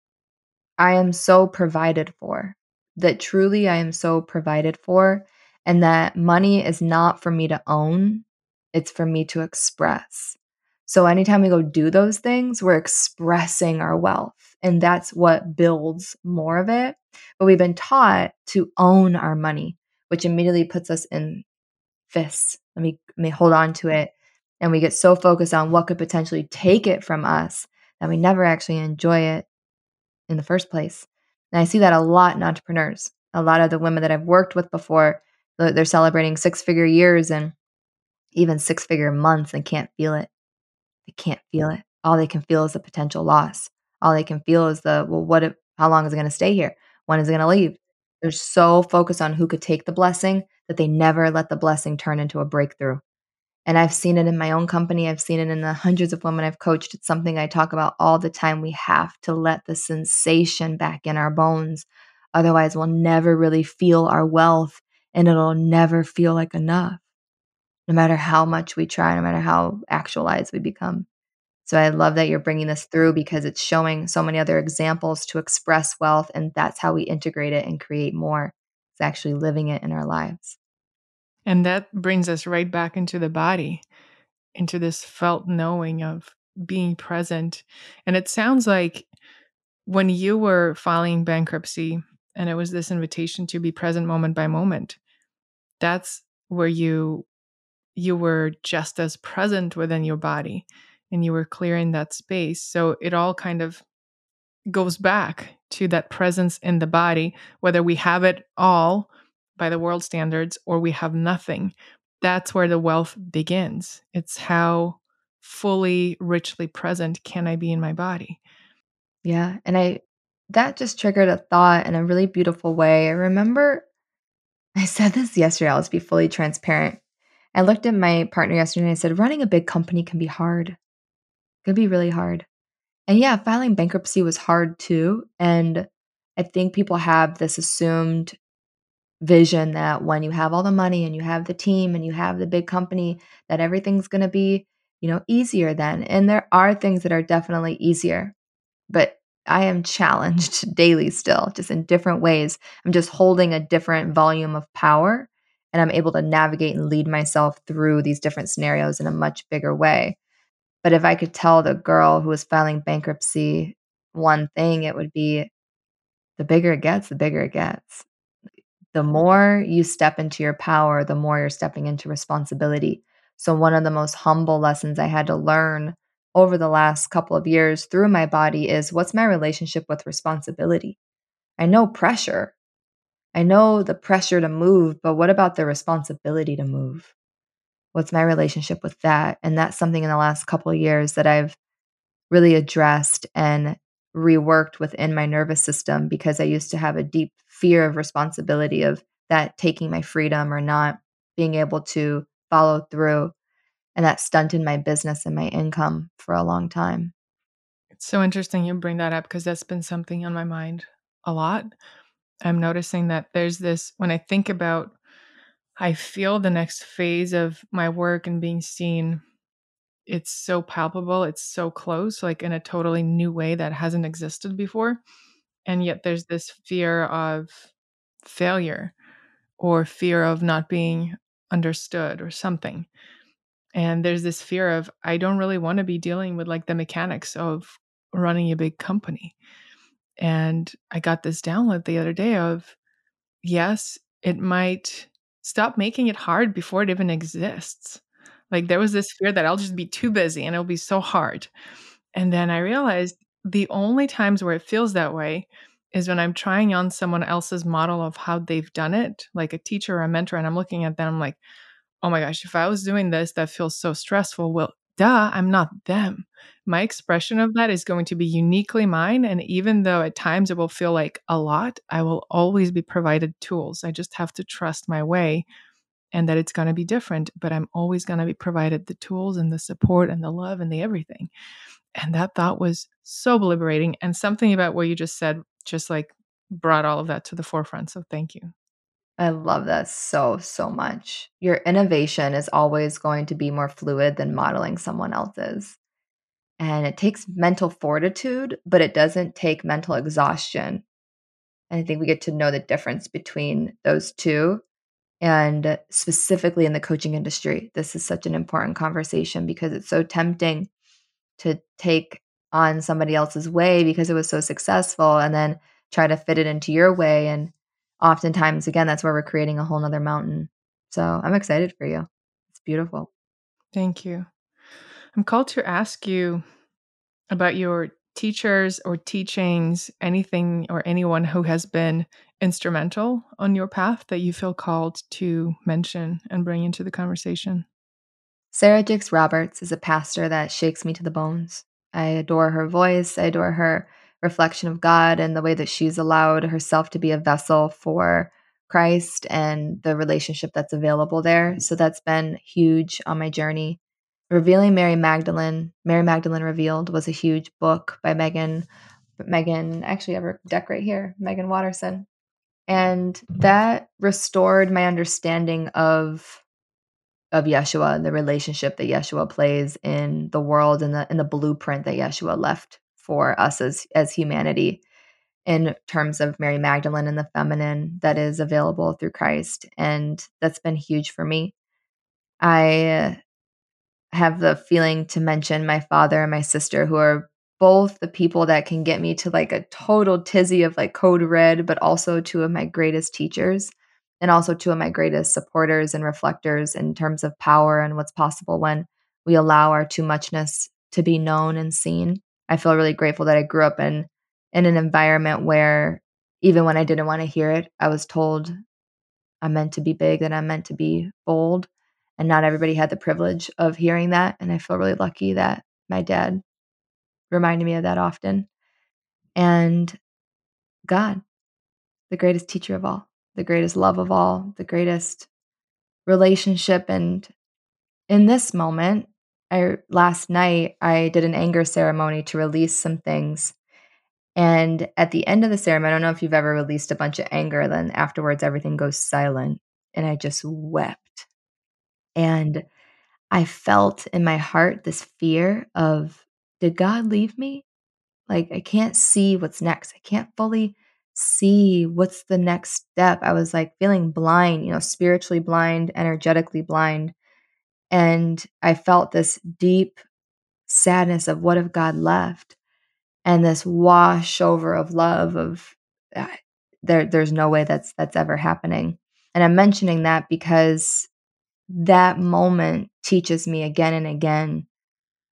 I am so provided for, that truly I am so provided for, and that money is not for me to own, it's for me to express. So anytime we go do those things, we're expressing our wealth, and that's what builds more of it. But we've been taught to own our money, which immediately puts us in fists. Let me let me hold on to it. And we get so focused on what could potentially take it from us that we never actually enjoy it in the first place. And I see that a lot in entrepreneurs. A lot of the women that I've worked with before, they're celebrating six figure years and even six figure months and can't feel it. They can't feel it. All they can feel is the potential loss. All they can feel is the, well, what if, how long is it going to stay here? When is it going to leave? They're so focused on who could take the blessing that they never let the blessing turn into a breakthrough. And I've seen it in my own company, I've seen it in the hundreds of women I've coached, it's something I talk about all the time, we have to let the sensation back in our bones, otherwise we'll never really feel our wealth, and it'll never feel like enough, no matter how much we try, no matter how actualized we become. So I love that you're bringing this through because it's showing so many other examples to express wealth, and that's how we integrate it and create more. It's actually living it in our lives. And that brings us right back into the body, into this felt knowing of being present. And it sounds like when you were filing bankruptcy and it was this invitation to be present moment by moment, that's where you you were just as present within your body and you were clearing that space. So it all kind of goes back to that presence in the body, whether we have it all by the world standards or we have nothing. That's where the wealth begins. It's how fully, richly present can I be in my body. Yeah. And I, that just triggered a thought in a really beautiful way. I remember (laughs) I said this yesterday, I'll just be fully transparent. I looked at my partner yesterday and I said, running a big company can be hard. It can be really hard. And yeah, filing bankruptcy was hard too. And I think people have this assumed vision that when you have all the money and you have the team and you have the big company, that everything's going to be, you know, easier then. And there are things that are definitely easier. But I am challenged (laughs) daily still, just in different ways. I'm just holding a different volume of power and I'm able to navigate and lead myself through these different scenarios in a much bigger way. But if I could tell the girl who was filing bankruptcy one thing, it would be the bigger it gets, the bigger it gets. The more you step into your power, the more you're stepping into responsibility. So, one of the most humble lessons I had to learn over the last couple of years through my body is what's my relationship with responsibility? I know pressure. I know the pressure to move, but what about the responsibility to move? What's my relationship with that? And that's something in the last couple of years that I've really addressed and reworked within my nervous system because I used to have a deep fear of responsibility of that taking my freedom or not being able to follow through. And that stunted my business and my income for a long time. It's so interesting you bring that up because that's been something on my mind a lot. I'm noticing that there's this, when I think about, I feel the next phase of my work and being seen, it's so palpable, it's so close, like in a totally new way that hasn't existed before. And yet there's this fear of failure or fear of not being understood or something. And there's this fear of, I don't really want to be dealing with like the mechanics of running a big company. And I got this download the other day of, yes, it might stop making it hard before it even exists. Like there was this fear that I'll just be too busy and it'll be so hard. And then I realized the only times where it feels that way is when I'm trying on someone else's model of how they've done it, like a teacher or a mentor, and I'm looking at them I'm like, oh my gosh, if I was doing this, that feels so stressful. Well, duh, I'm not them. My expression of that is going to be uniquely mine. And even though at times it will feel like a lot, I will always be provided tools. I just have to trust my way and that it's going to be different, but I'm always going to be provided the tools and the support and the love and the everything. And that thought was so liberating. And something about what you just said just like brought all of that to the forefront. So thank you. I love that so, so much. Your innovation is always going to be more fluid than modeling someone else's. And it takes mental fortitude, but it doesn't take mental exhaustion. And I think we get to know the difference between those two. And specifically in the coaching industry, this is such an important conversation because it's so tempting to take on somebody else's way because it was so successful and then try to fit it into your way. And oftentimes, again, that's where we're creating a whole nother mountain. So I'm excited for you. It's beautiful. Thank you. I'm called to ask you about your teachers or teachings, anything or anyone who has been instrumental on your path that you feel called to mention and bring into the conversation. Sarah Jakes Roberts is a pastor that shakes me to the bones. I adore her voice. I adore her reflection of God and the way that she's allowed herself to be a vessel for Christ and the relationship that's available there. So that's been huge on my journey. Revealing Mary Magdalene, Mary Magdalene Revealed was a huge book by Meggan. Meggan, actually, I have her deck right here, Meggan Watterson. And that restored my understanding of of Yeshua and the relationship that Yeshua plays in the world and the in the blueprint that Yeshua left for us as as humanity in terms of Mary Magdalene and the feminine that is available through Christ and that's been huge for me. I have the feeling to mention my father and my sister who are both the people that can get me to like a total tizzy of like code red but also two of my greatest teachers and also two of my greatest supporters and reflectors in terms of power and what's possible when we allow our too muchness to be known and seen. I feel really grateful that I grew up in in an environment where even when I didn't want to hear it, I was told I'm meant to be big and I'm meant to be bold. And not everybody had the privilege of hearing that. And I feel really lucky that my dad reminded me of that often. And God, the greatest teacher of all the greatest love of all, the greatest relationship. And in this moment, I last night I did an anger ceremony to release some things. And at the end of the ceremony, I don't know if you've ever released a bunch of anger, then afterwards everything goes silent. And I just wept. And I felt in my heart this fear of, did God leave me? Like, I can't see what's next. I can't fully see what's the next step. I was like feeling blind, you know, spiritually blind, energetically blind. And I felt this deep sadness of what if God left? And this wash over of love of uh, there there's no way that's that's ever happening. And I'm mentioning that because that moment teaches me again and again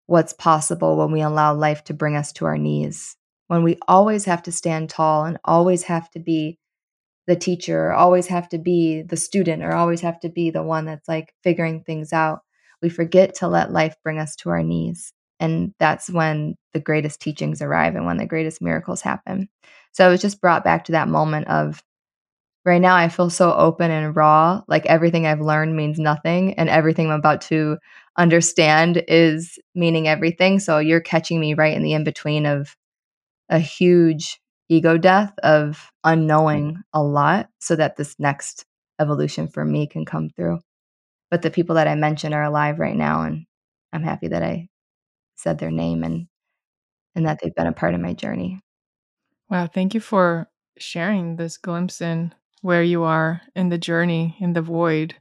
what's possible when we allow life to bring us to our knees when we always have to stand tall and always have to be the teacher or always have to be the student or always have to be the one that's like figuring things out we forget to let life bring us to our knees and that's when the greatest teachings arrive and when the greatest miracles happen. So i was just brought back to that moment of right now i feel so open and raw like everything i've learned means nothing and everything i'm about to understand is meaning everything so you're catching me right in the in between of a huge ego death of unknowing mm. a lot so that this next evolution for me can come through. But the people that I mentioned are alive right now and I'm happy that I said their name and and that they've been a part of my journey. Wow, thank you for sharing this glimpse in where you are in the journey in the void.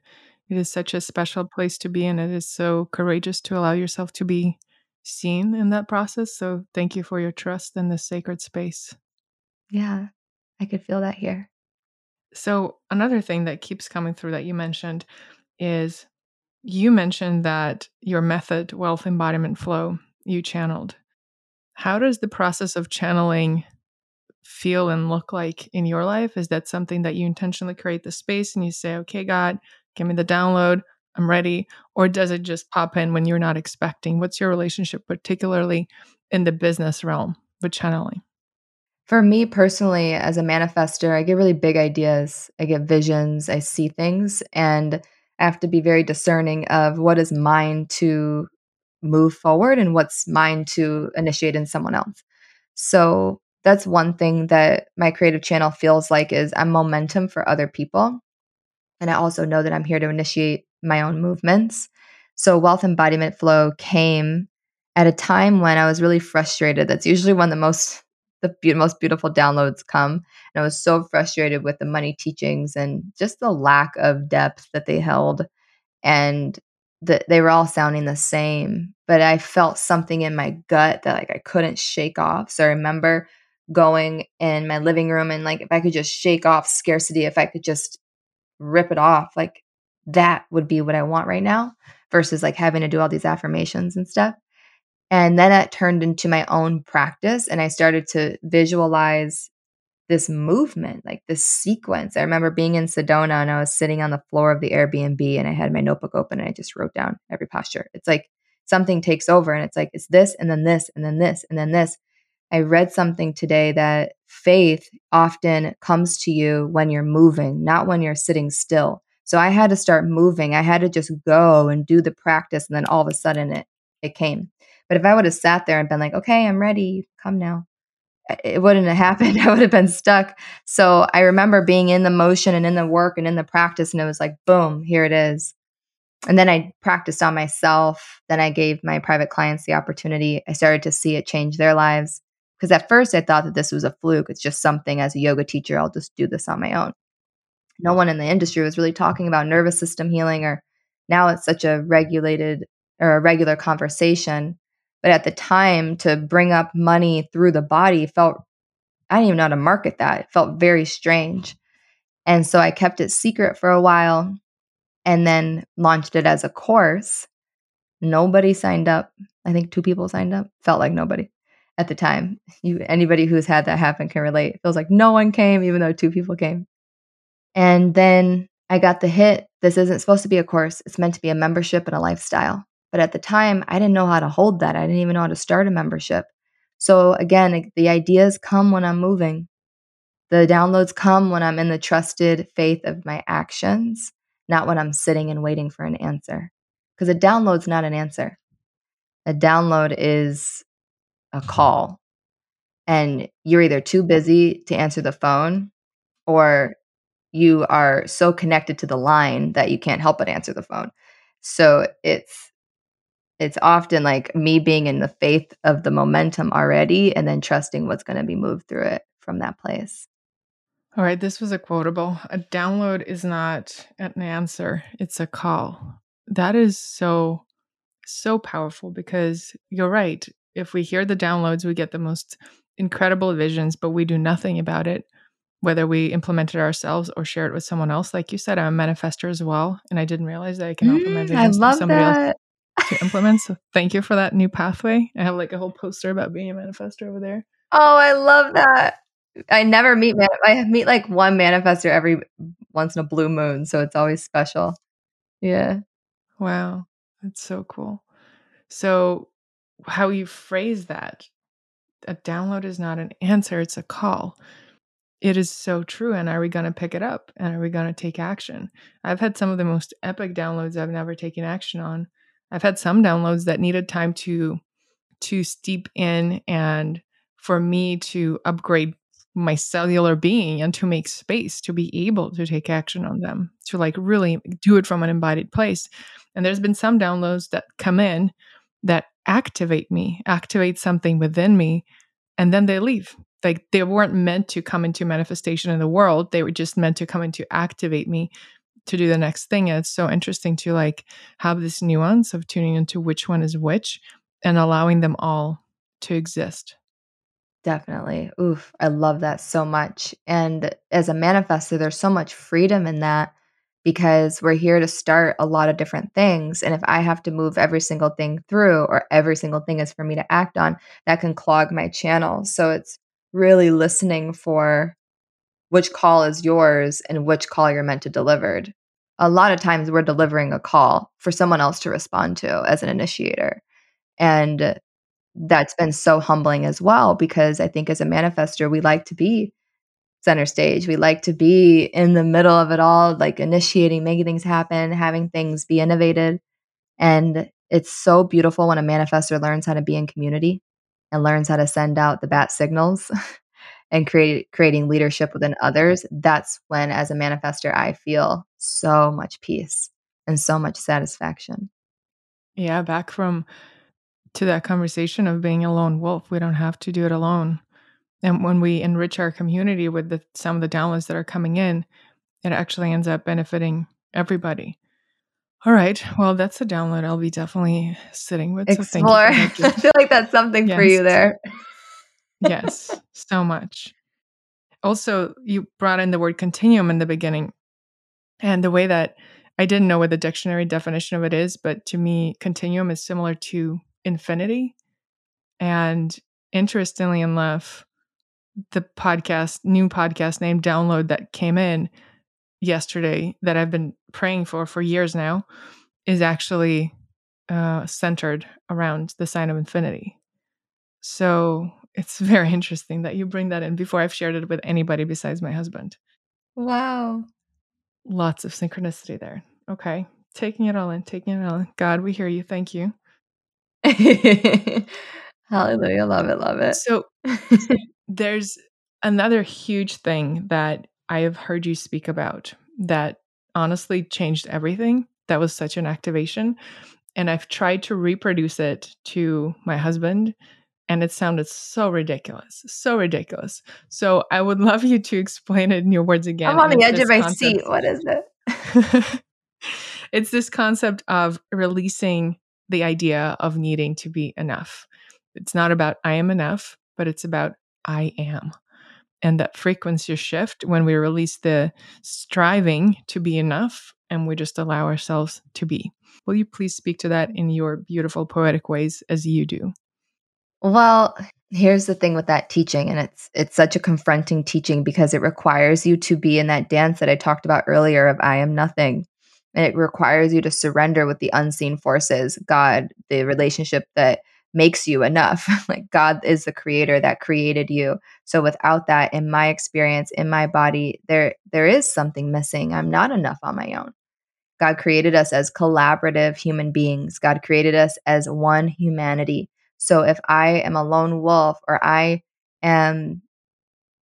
It is such a special place to be and it is so courageous to allow yourself to be seen in that process. So thank you for your trust in this sacred space. Yeah, I could feel that here. So, another thing that keeps coming through that you mentioned is you mentioned that your method, wealth embodiment flow, you channeled. How does the process of channeling feel and look like in your life? Is that something that you intentionally create the space and you say, okay, God, give me the download? I'm ready? Or does it just pop in when you're not expecting? What's your relationship, particularly in the business realm with channeling? For me personally, as a manifester, I get really big ideas. I get visions, I see things, and I have to be very discerning of what is mine to move forward and what's mine to initiate in someone else. So that's one thing that my creative channel feels like is I'm momentum for other people. And I also know that I'm here to initiate my own movements. So, wealth embodiment flow came at a time when I was really frustrated. That's usually when the most the be- most beautiful downloads come. And I was so frustrated with the money teachings and just the lack of depth that they held. And that they were all sounding the same, but I felt something in my gut that like I couldn't shake off. So I remember going in my living room and like if I could just shake off scarcity, if I could just rip it off, like that would be what I want right now versus like having to do all these affirmations and stuff. And then it turned into my own practice and I started to visualize this movement, like this sequence. I remember being in Sedona and I was sitting on the floor of the Airbnb and I had my notebook open and I just wrote down every posture. It's like something takes over and it's like, it's this and then this and then this and then this. I read something today that faith often comes to you when you're moving, not when you're sitting still. So I had to start moving. I had to just go and do the practice and then all of a sudden it it came. But if I would have sat there and been like, "Okay, I'm ready. Come now." It wouldn't have (laughs) happened. I would have been stuck. So I remember being in the motion and in the work and in the practice and it was like, "Boom, here it is." And then I practiced on myself. Then I gave my private clients the opportunity. I started to see it change their lives. Because at first I thought that this was a fluke. It's just something as a yoga teacher, I'll just do this on my own. No one in the industry was really talking about nervous system healing, or now it's such a regulated or a regular conversation. But at the time, to bring up money through the body felt, I didn't even know how to market that. It felt very strange. And so I kept it secret for a while and then launched it as a course. Nobody signed up. I think two people signed up. Felt like nobody at the time. You anybody who's had that happen can relate. It feels like no one came, even though two people came. And then I got the hit. This isn't supposed to be a course. It's meant to be a membership and a lifestyle. But at the time, I didn't know how to hold that. I didn't even know how to start a membership. So again, the ideas come when I'm moving. The downloads come when I'm in the trusted faith of my actions not when I'm sitting and waiting for an answer. Because a download's not an answer. A download is a call. And you're either too busy to answer the phone or you are so connected to the line that you can't help but answer the phone. So it's it's often like me being in the faith of the momentum already and then trusting what's going to be moved through it from that place. All right, this was a quotable. A download is not an answer, it's a call. That is so, so powerful because you're right. If we hear the downloads, we get the most incredible visions, but we do nothing about it, whether we implement it ourselves or share it with someone else. Like you said, I'm a manifester as well, and I didn't realize that I can offer my Mm, I visions to love somebody else to implement. So thank you for that new pathway. I have like a whole poster about being a manifester over there. Oh, I love that. I never meet man I meet like one manifester every once in a blue moon, so it's always special. Yeah. Wow, that's so cool. So, how you phrase that, a download is not an answer, it's a call. It is so true. And are we going to pick it up? And are we going to take action? I've had some of the most epic downloads I've never taken action on. I've had some downloads that needed time to to steep in and for me to upgrade my cellular being and to make space to be able to take action on them, to like really do it from an embodied place. And there's been some downloads that come in that activate me, activate something within me, and then they leave. Like they weren't meant to come into manifestation in the world. They were just meant to come in to activate me to do the next thing. And it's so interesting to like have this nuance of tuning into which one is which and allowing them all to exist. Definitely. Oof, I love that so much. And as a manifester, there's so much freedom in that because we're here to start a lot of different things. And if I have to move every single thing through or every single thing is for me to act on, that can clog my channel. So it's really listening for which call is yours and which call you're meant to delivered. A lot of times we're delivering a call for someone else to respond to as an initiator. And that's been so humbling as well because I think as a manifester, we like to be center stage. We like to be in the middle of it all, like initiating, making things happen, having things be innovated. And it's so beautiful when a manifester learns how to be in community and learns how to send out the bat signals (laughs) and create creating leadership within others. That's when as a manifester I feel so much peace and so much satisfaction. Yeah, back from to that conversation of being a lone wolf. We don't have to do it alone. And when we enrich our community with the, some of the downloads that are coming in, it actually ends up benefiting everybody. All right. Well, that's a download I'll be definitely sitting with. So Explore. (laughs) for I feel like that's something for you there. Yes, so much. Also, you brought in the word continuum in the beginning, and the way that I didn't know what the dictionary definition of it is, but to me, continuum is similar to infinity. And interestingly enough, the podcast, new podcast named Download that came in yesterday that I've been praying for for years now is actually uh, centered around the sign of infinity. So it's (laughs) very interesting that you bring that in before I've shared it with anybody besides my husband. Wow. Lots of synchronicity there. Okay. Taking it all in, taking it all in. God, we hear you. Thank you. (laughs) Hallelujah. Love it. Love it. So (laughs) there's another huge thing that I have heard you speak about that honestly changed everything. That was such an activation. And I've tried to reproduce it to my husband, and it sounded so ridiculous, so ridiculous. So I would love you to explain it in your words again. I'm on the edge of my concept- seat. What is it? (laughs) it's this concept of releasing the idea of needing to be enough. It's not about I am enough, but it's about I am. And that frequency shift when we release the striving to be enough and we just allow ourselves to be. Will you please speak to that in your beautiful poetic ways as you do? Well, here's the thing with that teaching and it's it's such a confronting teaching because it requires you to be in that dance that I talked about earlier of I am nothing. And it requires you to surrender with the unseen forces, God, the relationship that makes you enough. (laughs) like God is the creator that created you. So without that in my experience in my body there there is something missing. I'm not enough on my own. God created us as collaborative human beings. God created us as one humanity. So if I am a lone wolf or I am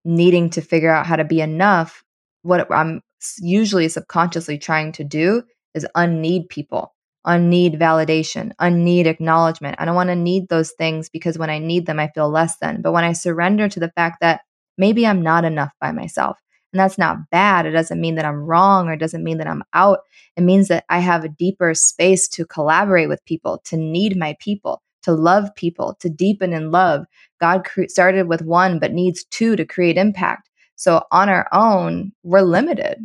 needing to figure out how to be enough, what I'm usually subconsciously trying to do is unneed people, unneed validation, unneed acknowledgement. I don't want to need those things because when I need them, I feel less than. But when I surrender to the fact that maybe I'm not enough by myself, and that's not bad, it doesn't mean that I'm wrong or it doesn't mean that I'm out. It means that I have a deeper space to collaborate with people, to need my people, to love people, to deepen in love. God cre- started with one, but needs two to create impact. So on our own, we're limited.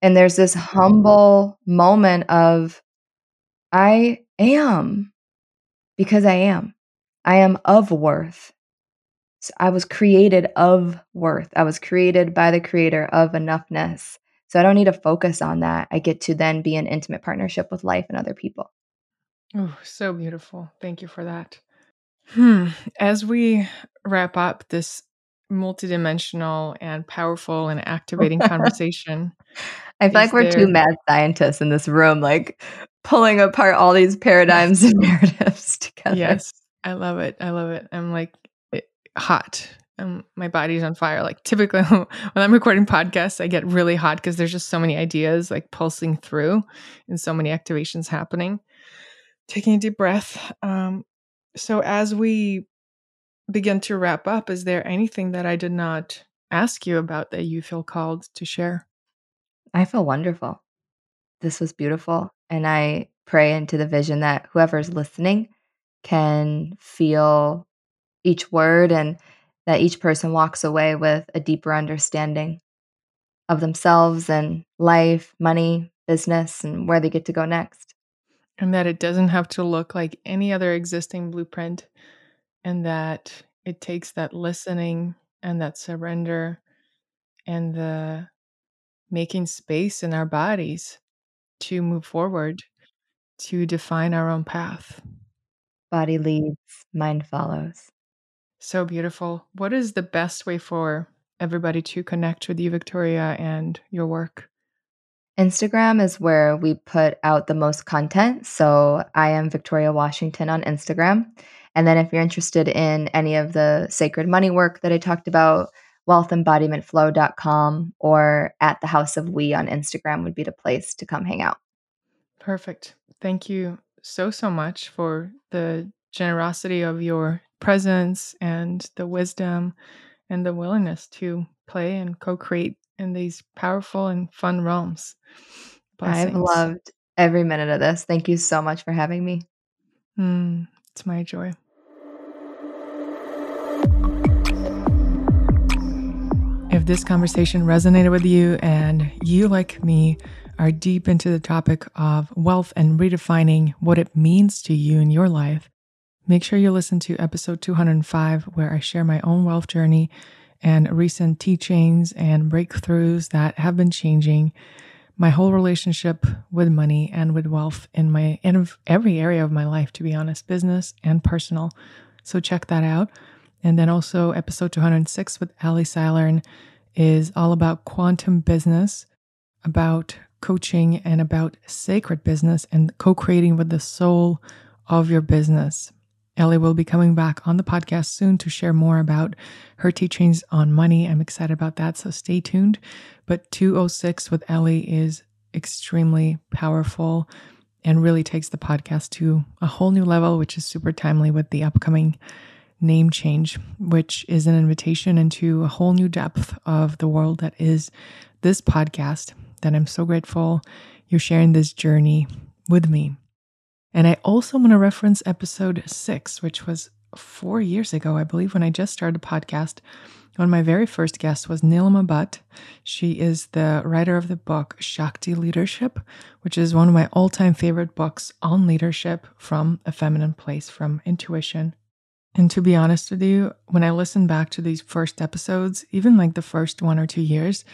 And there's this humble moment of, I am because I am. I am of worth. So I was created of worth. I was created by the creator of enoughness. So I don't need to focus on that. I get to then be in intimate partnership with life and other people. Oh, so beautiful. Thank you for that. Hmm. As we wrap up this multidimensional and powerful and activating (laughs) conversation, I feel like we're two mad scientists in this room, like pulling apart all these paradigms and (laughs) narratives together. yes, I love it. I love it. I'm like it, hot. Um, my body's on fire. Like typically (laughs) when I'm recording podcasts, I get really hot because there's just so many ideas like pulsing through and so many activations happening. Taking a deep breath. Um, so as we begin to wrap up, is there anything that I did not ask you about that you feel called to share? I feel wonderful. This was beautiful. And I pray into the vision that whoever's listening can feel each word and that each person walks away with a deeper understanding of themselves and life, money, business, and where they get to go next. and that it doesn't have to look like any other existing blueprint and that it takes that listening and that surrender and the making space in our bodies to move forward to define our own path Body leads, mind follows. so beautiful what is the best way for everybody to connect with you victoria and your work Instagram is where we put out the most content. So I am Victoria Washington on Instagram. And then if you're interested in any of the sacred money work that I talked about, wealthembodimentflow.com or at the House of We on Instagram would be the place to come hang out. Perfect. Thank you so, so much for the generosity of your presence and the wisdom and the willingness to play and co create in these powerful and fun realms. I've loved every minute of this. Thank you so much for having me. Mm, it's my joy. This conversation resonated with you and you, like me, are deep into the topic of wealth and redefining what it means to you in your life, make sure you listen to episode 205, where I share my own wealth journey and recent teachings and breakthroughs that have been changing my whole relationship with money and with wealth in my in every area of my life to be honest business and personal. So check that out. And then also episode 206 with Ali Seilern is all about quantum business, about coaching, and about sacred business and co creating with the soul of your business. Ellie will be coming back on the podcast soon to share more about her teachings on money. I'm excited about that, so stay tuned. But 206 with Ellie is extremely powerful and really takes the podcast to a whole new level, which is super timely with the upcoming name change, which is an invitation into a whole new depth of the world that is this podcast. That I'm so grateful you're sharing this journey with me. And I also want to reference episode six, which was four years ago, I believe, when I just started the podcast. One of my very first guests was Nilima Bhatt. She is the writer of the book Shakti Leadership, which is one of my all time favorite books on leadership from a feminine place, from intuition. And to be honest with you, when I listen back to these first episodes, even like the first one or two years,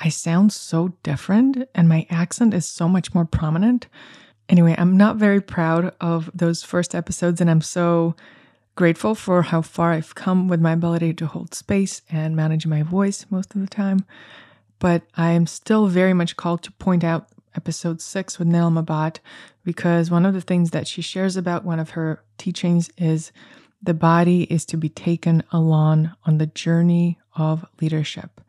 I sound so different and my accent is so much more prominent. Anyway, I'm not very proud of those first episodes, and I'm so grateful for how far I've come with my ability to hold space and manage my voice most of the time. But I am still very much called to point out episode six with Nilima Bhatt because one of the things that she shares about one of her teachings is the body is to be taken along on the journey of leadership.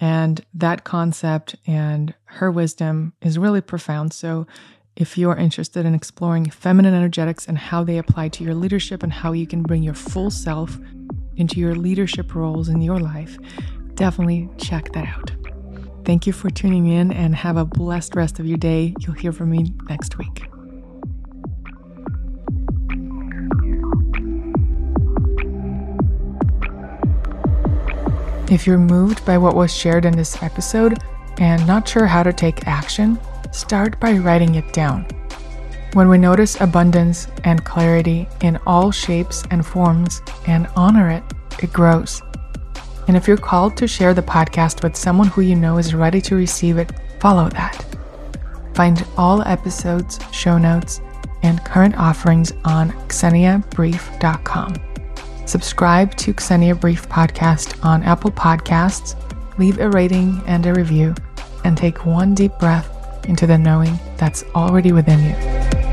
And that concept and her wisdom is really profound. So if you are interested in exploring feminine energetics and how they apply to your leadership and how you can bring your full self into your leadership roles in your life, definitely check that out. Thank you for tuning in and have a blessed rest of your day. You'll hear from me next week. If you're moved by what was shared in this episode and not sure how to take action, start by writing it down. When we notice abundance and clarity in all shapes and forms and honor it, it grows. And if you're called to share the podcast with someone who you know is ready to receive it, follow that. Find all episodes, show notes, and current offerings on xeniabrief.com. Subscribe to Xenia Brief Podcast on Apple Podcasts, leave a rating and a review, and take one deep breath into the knowing that's already within you.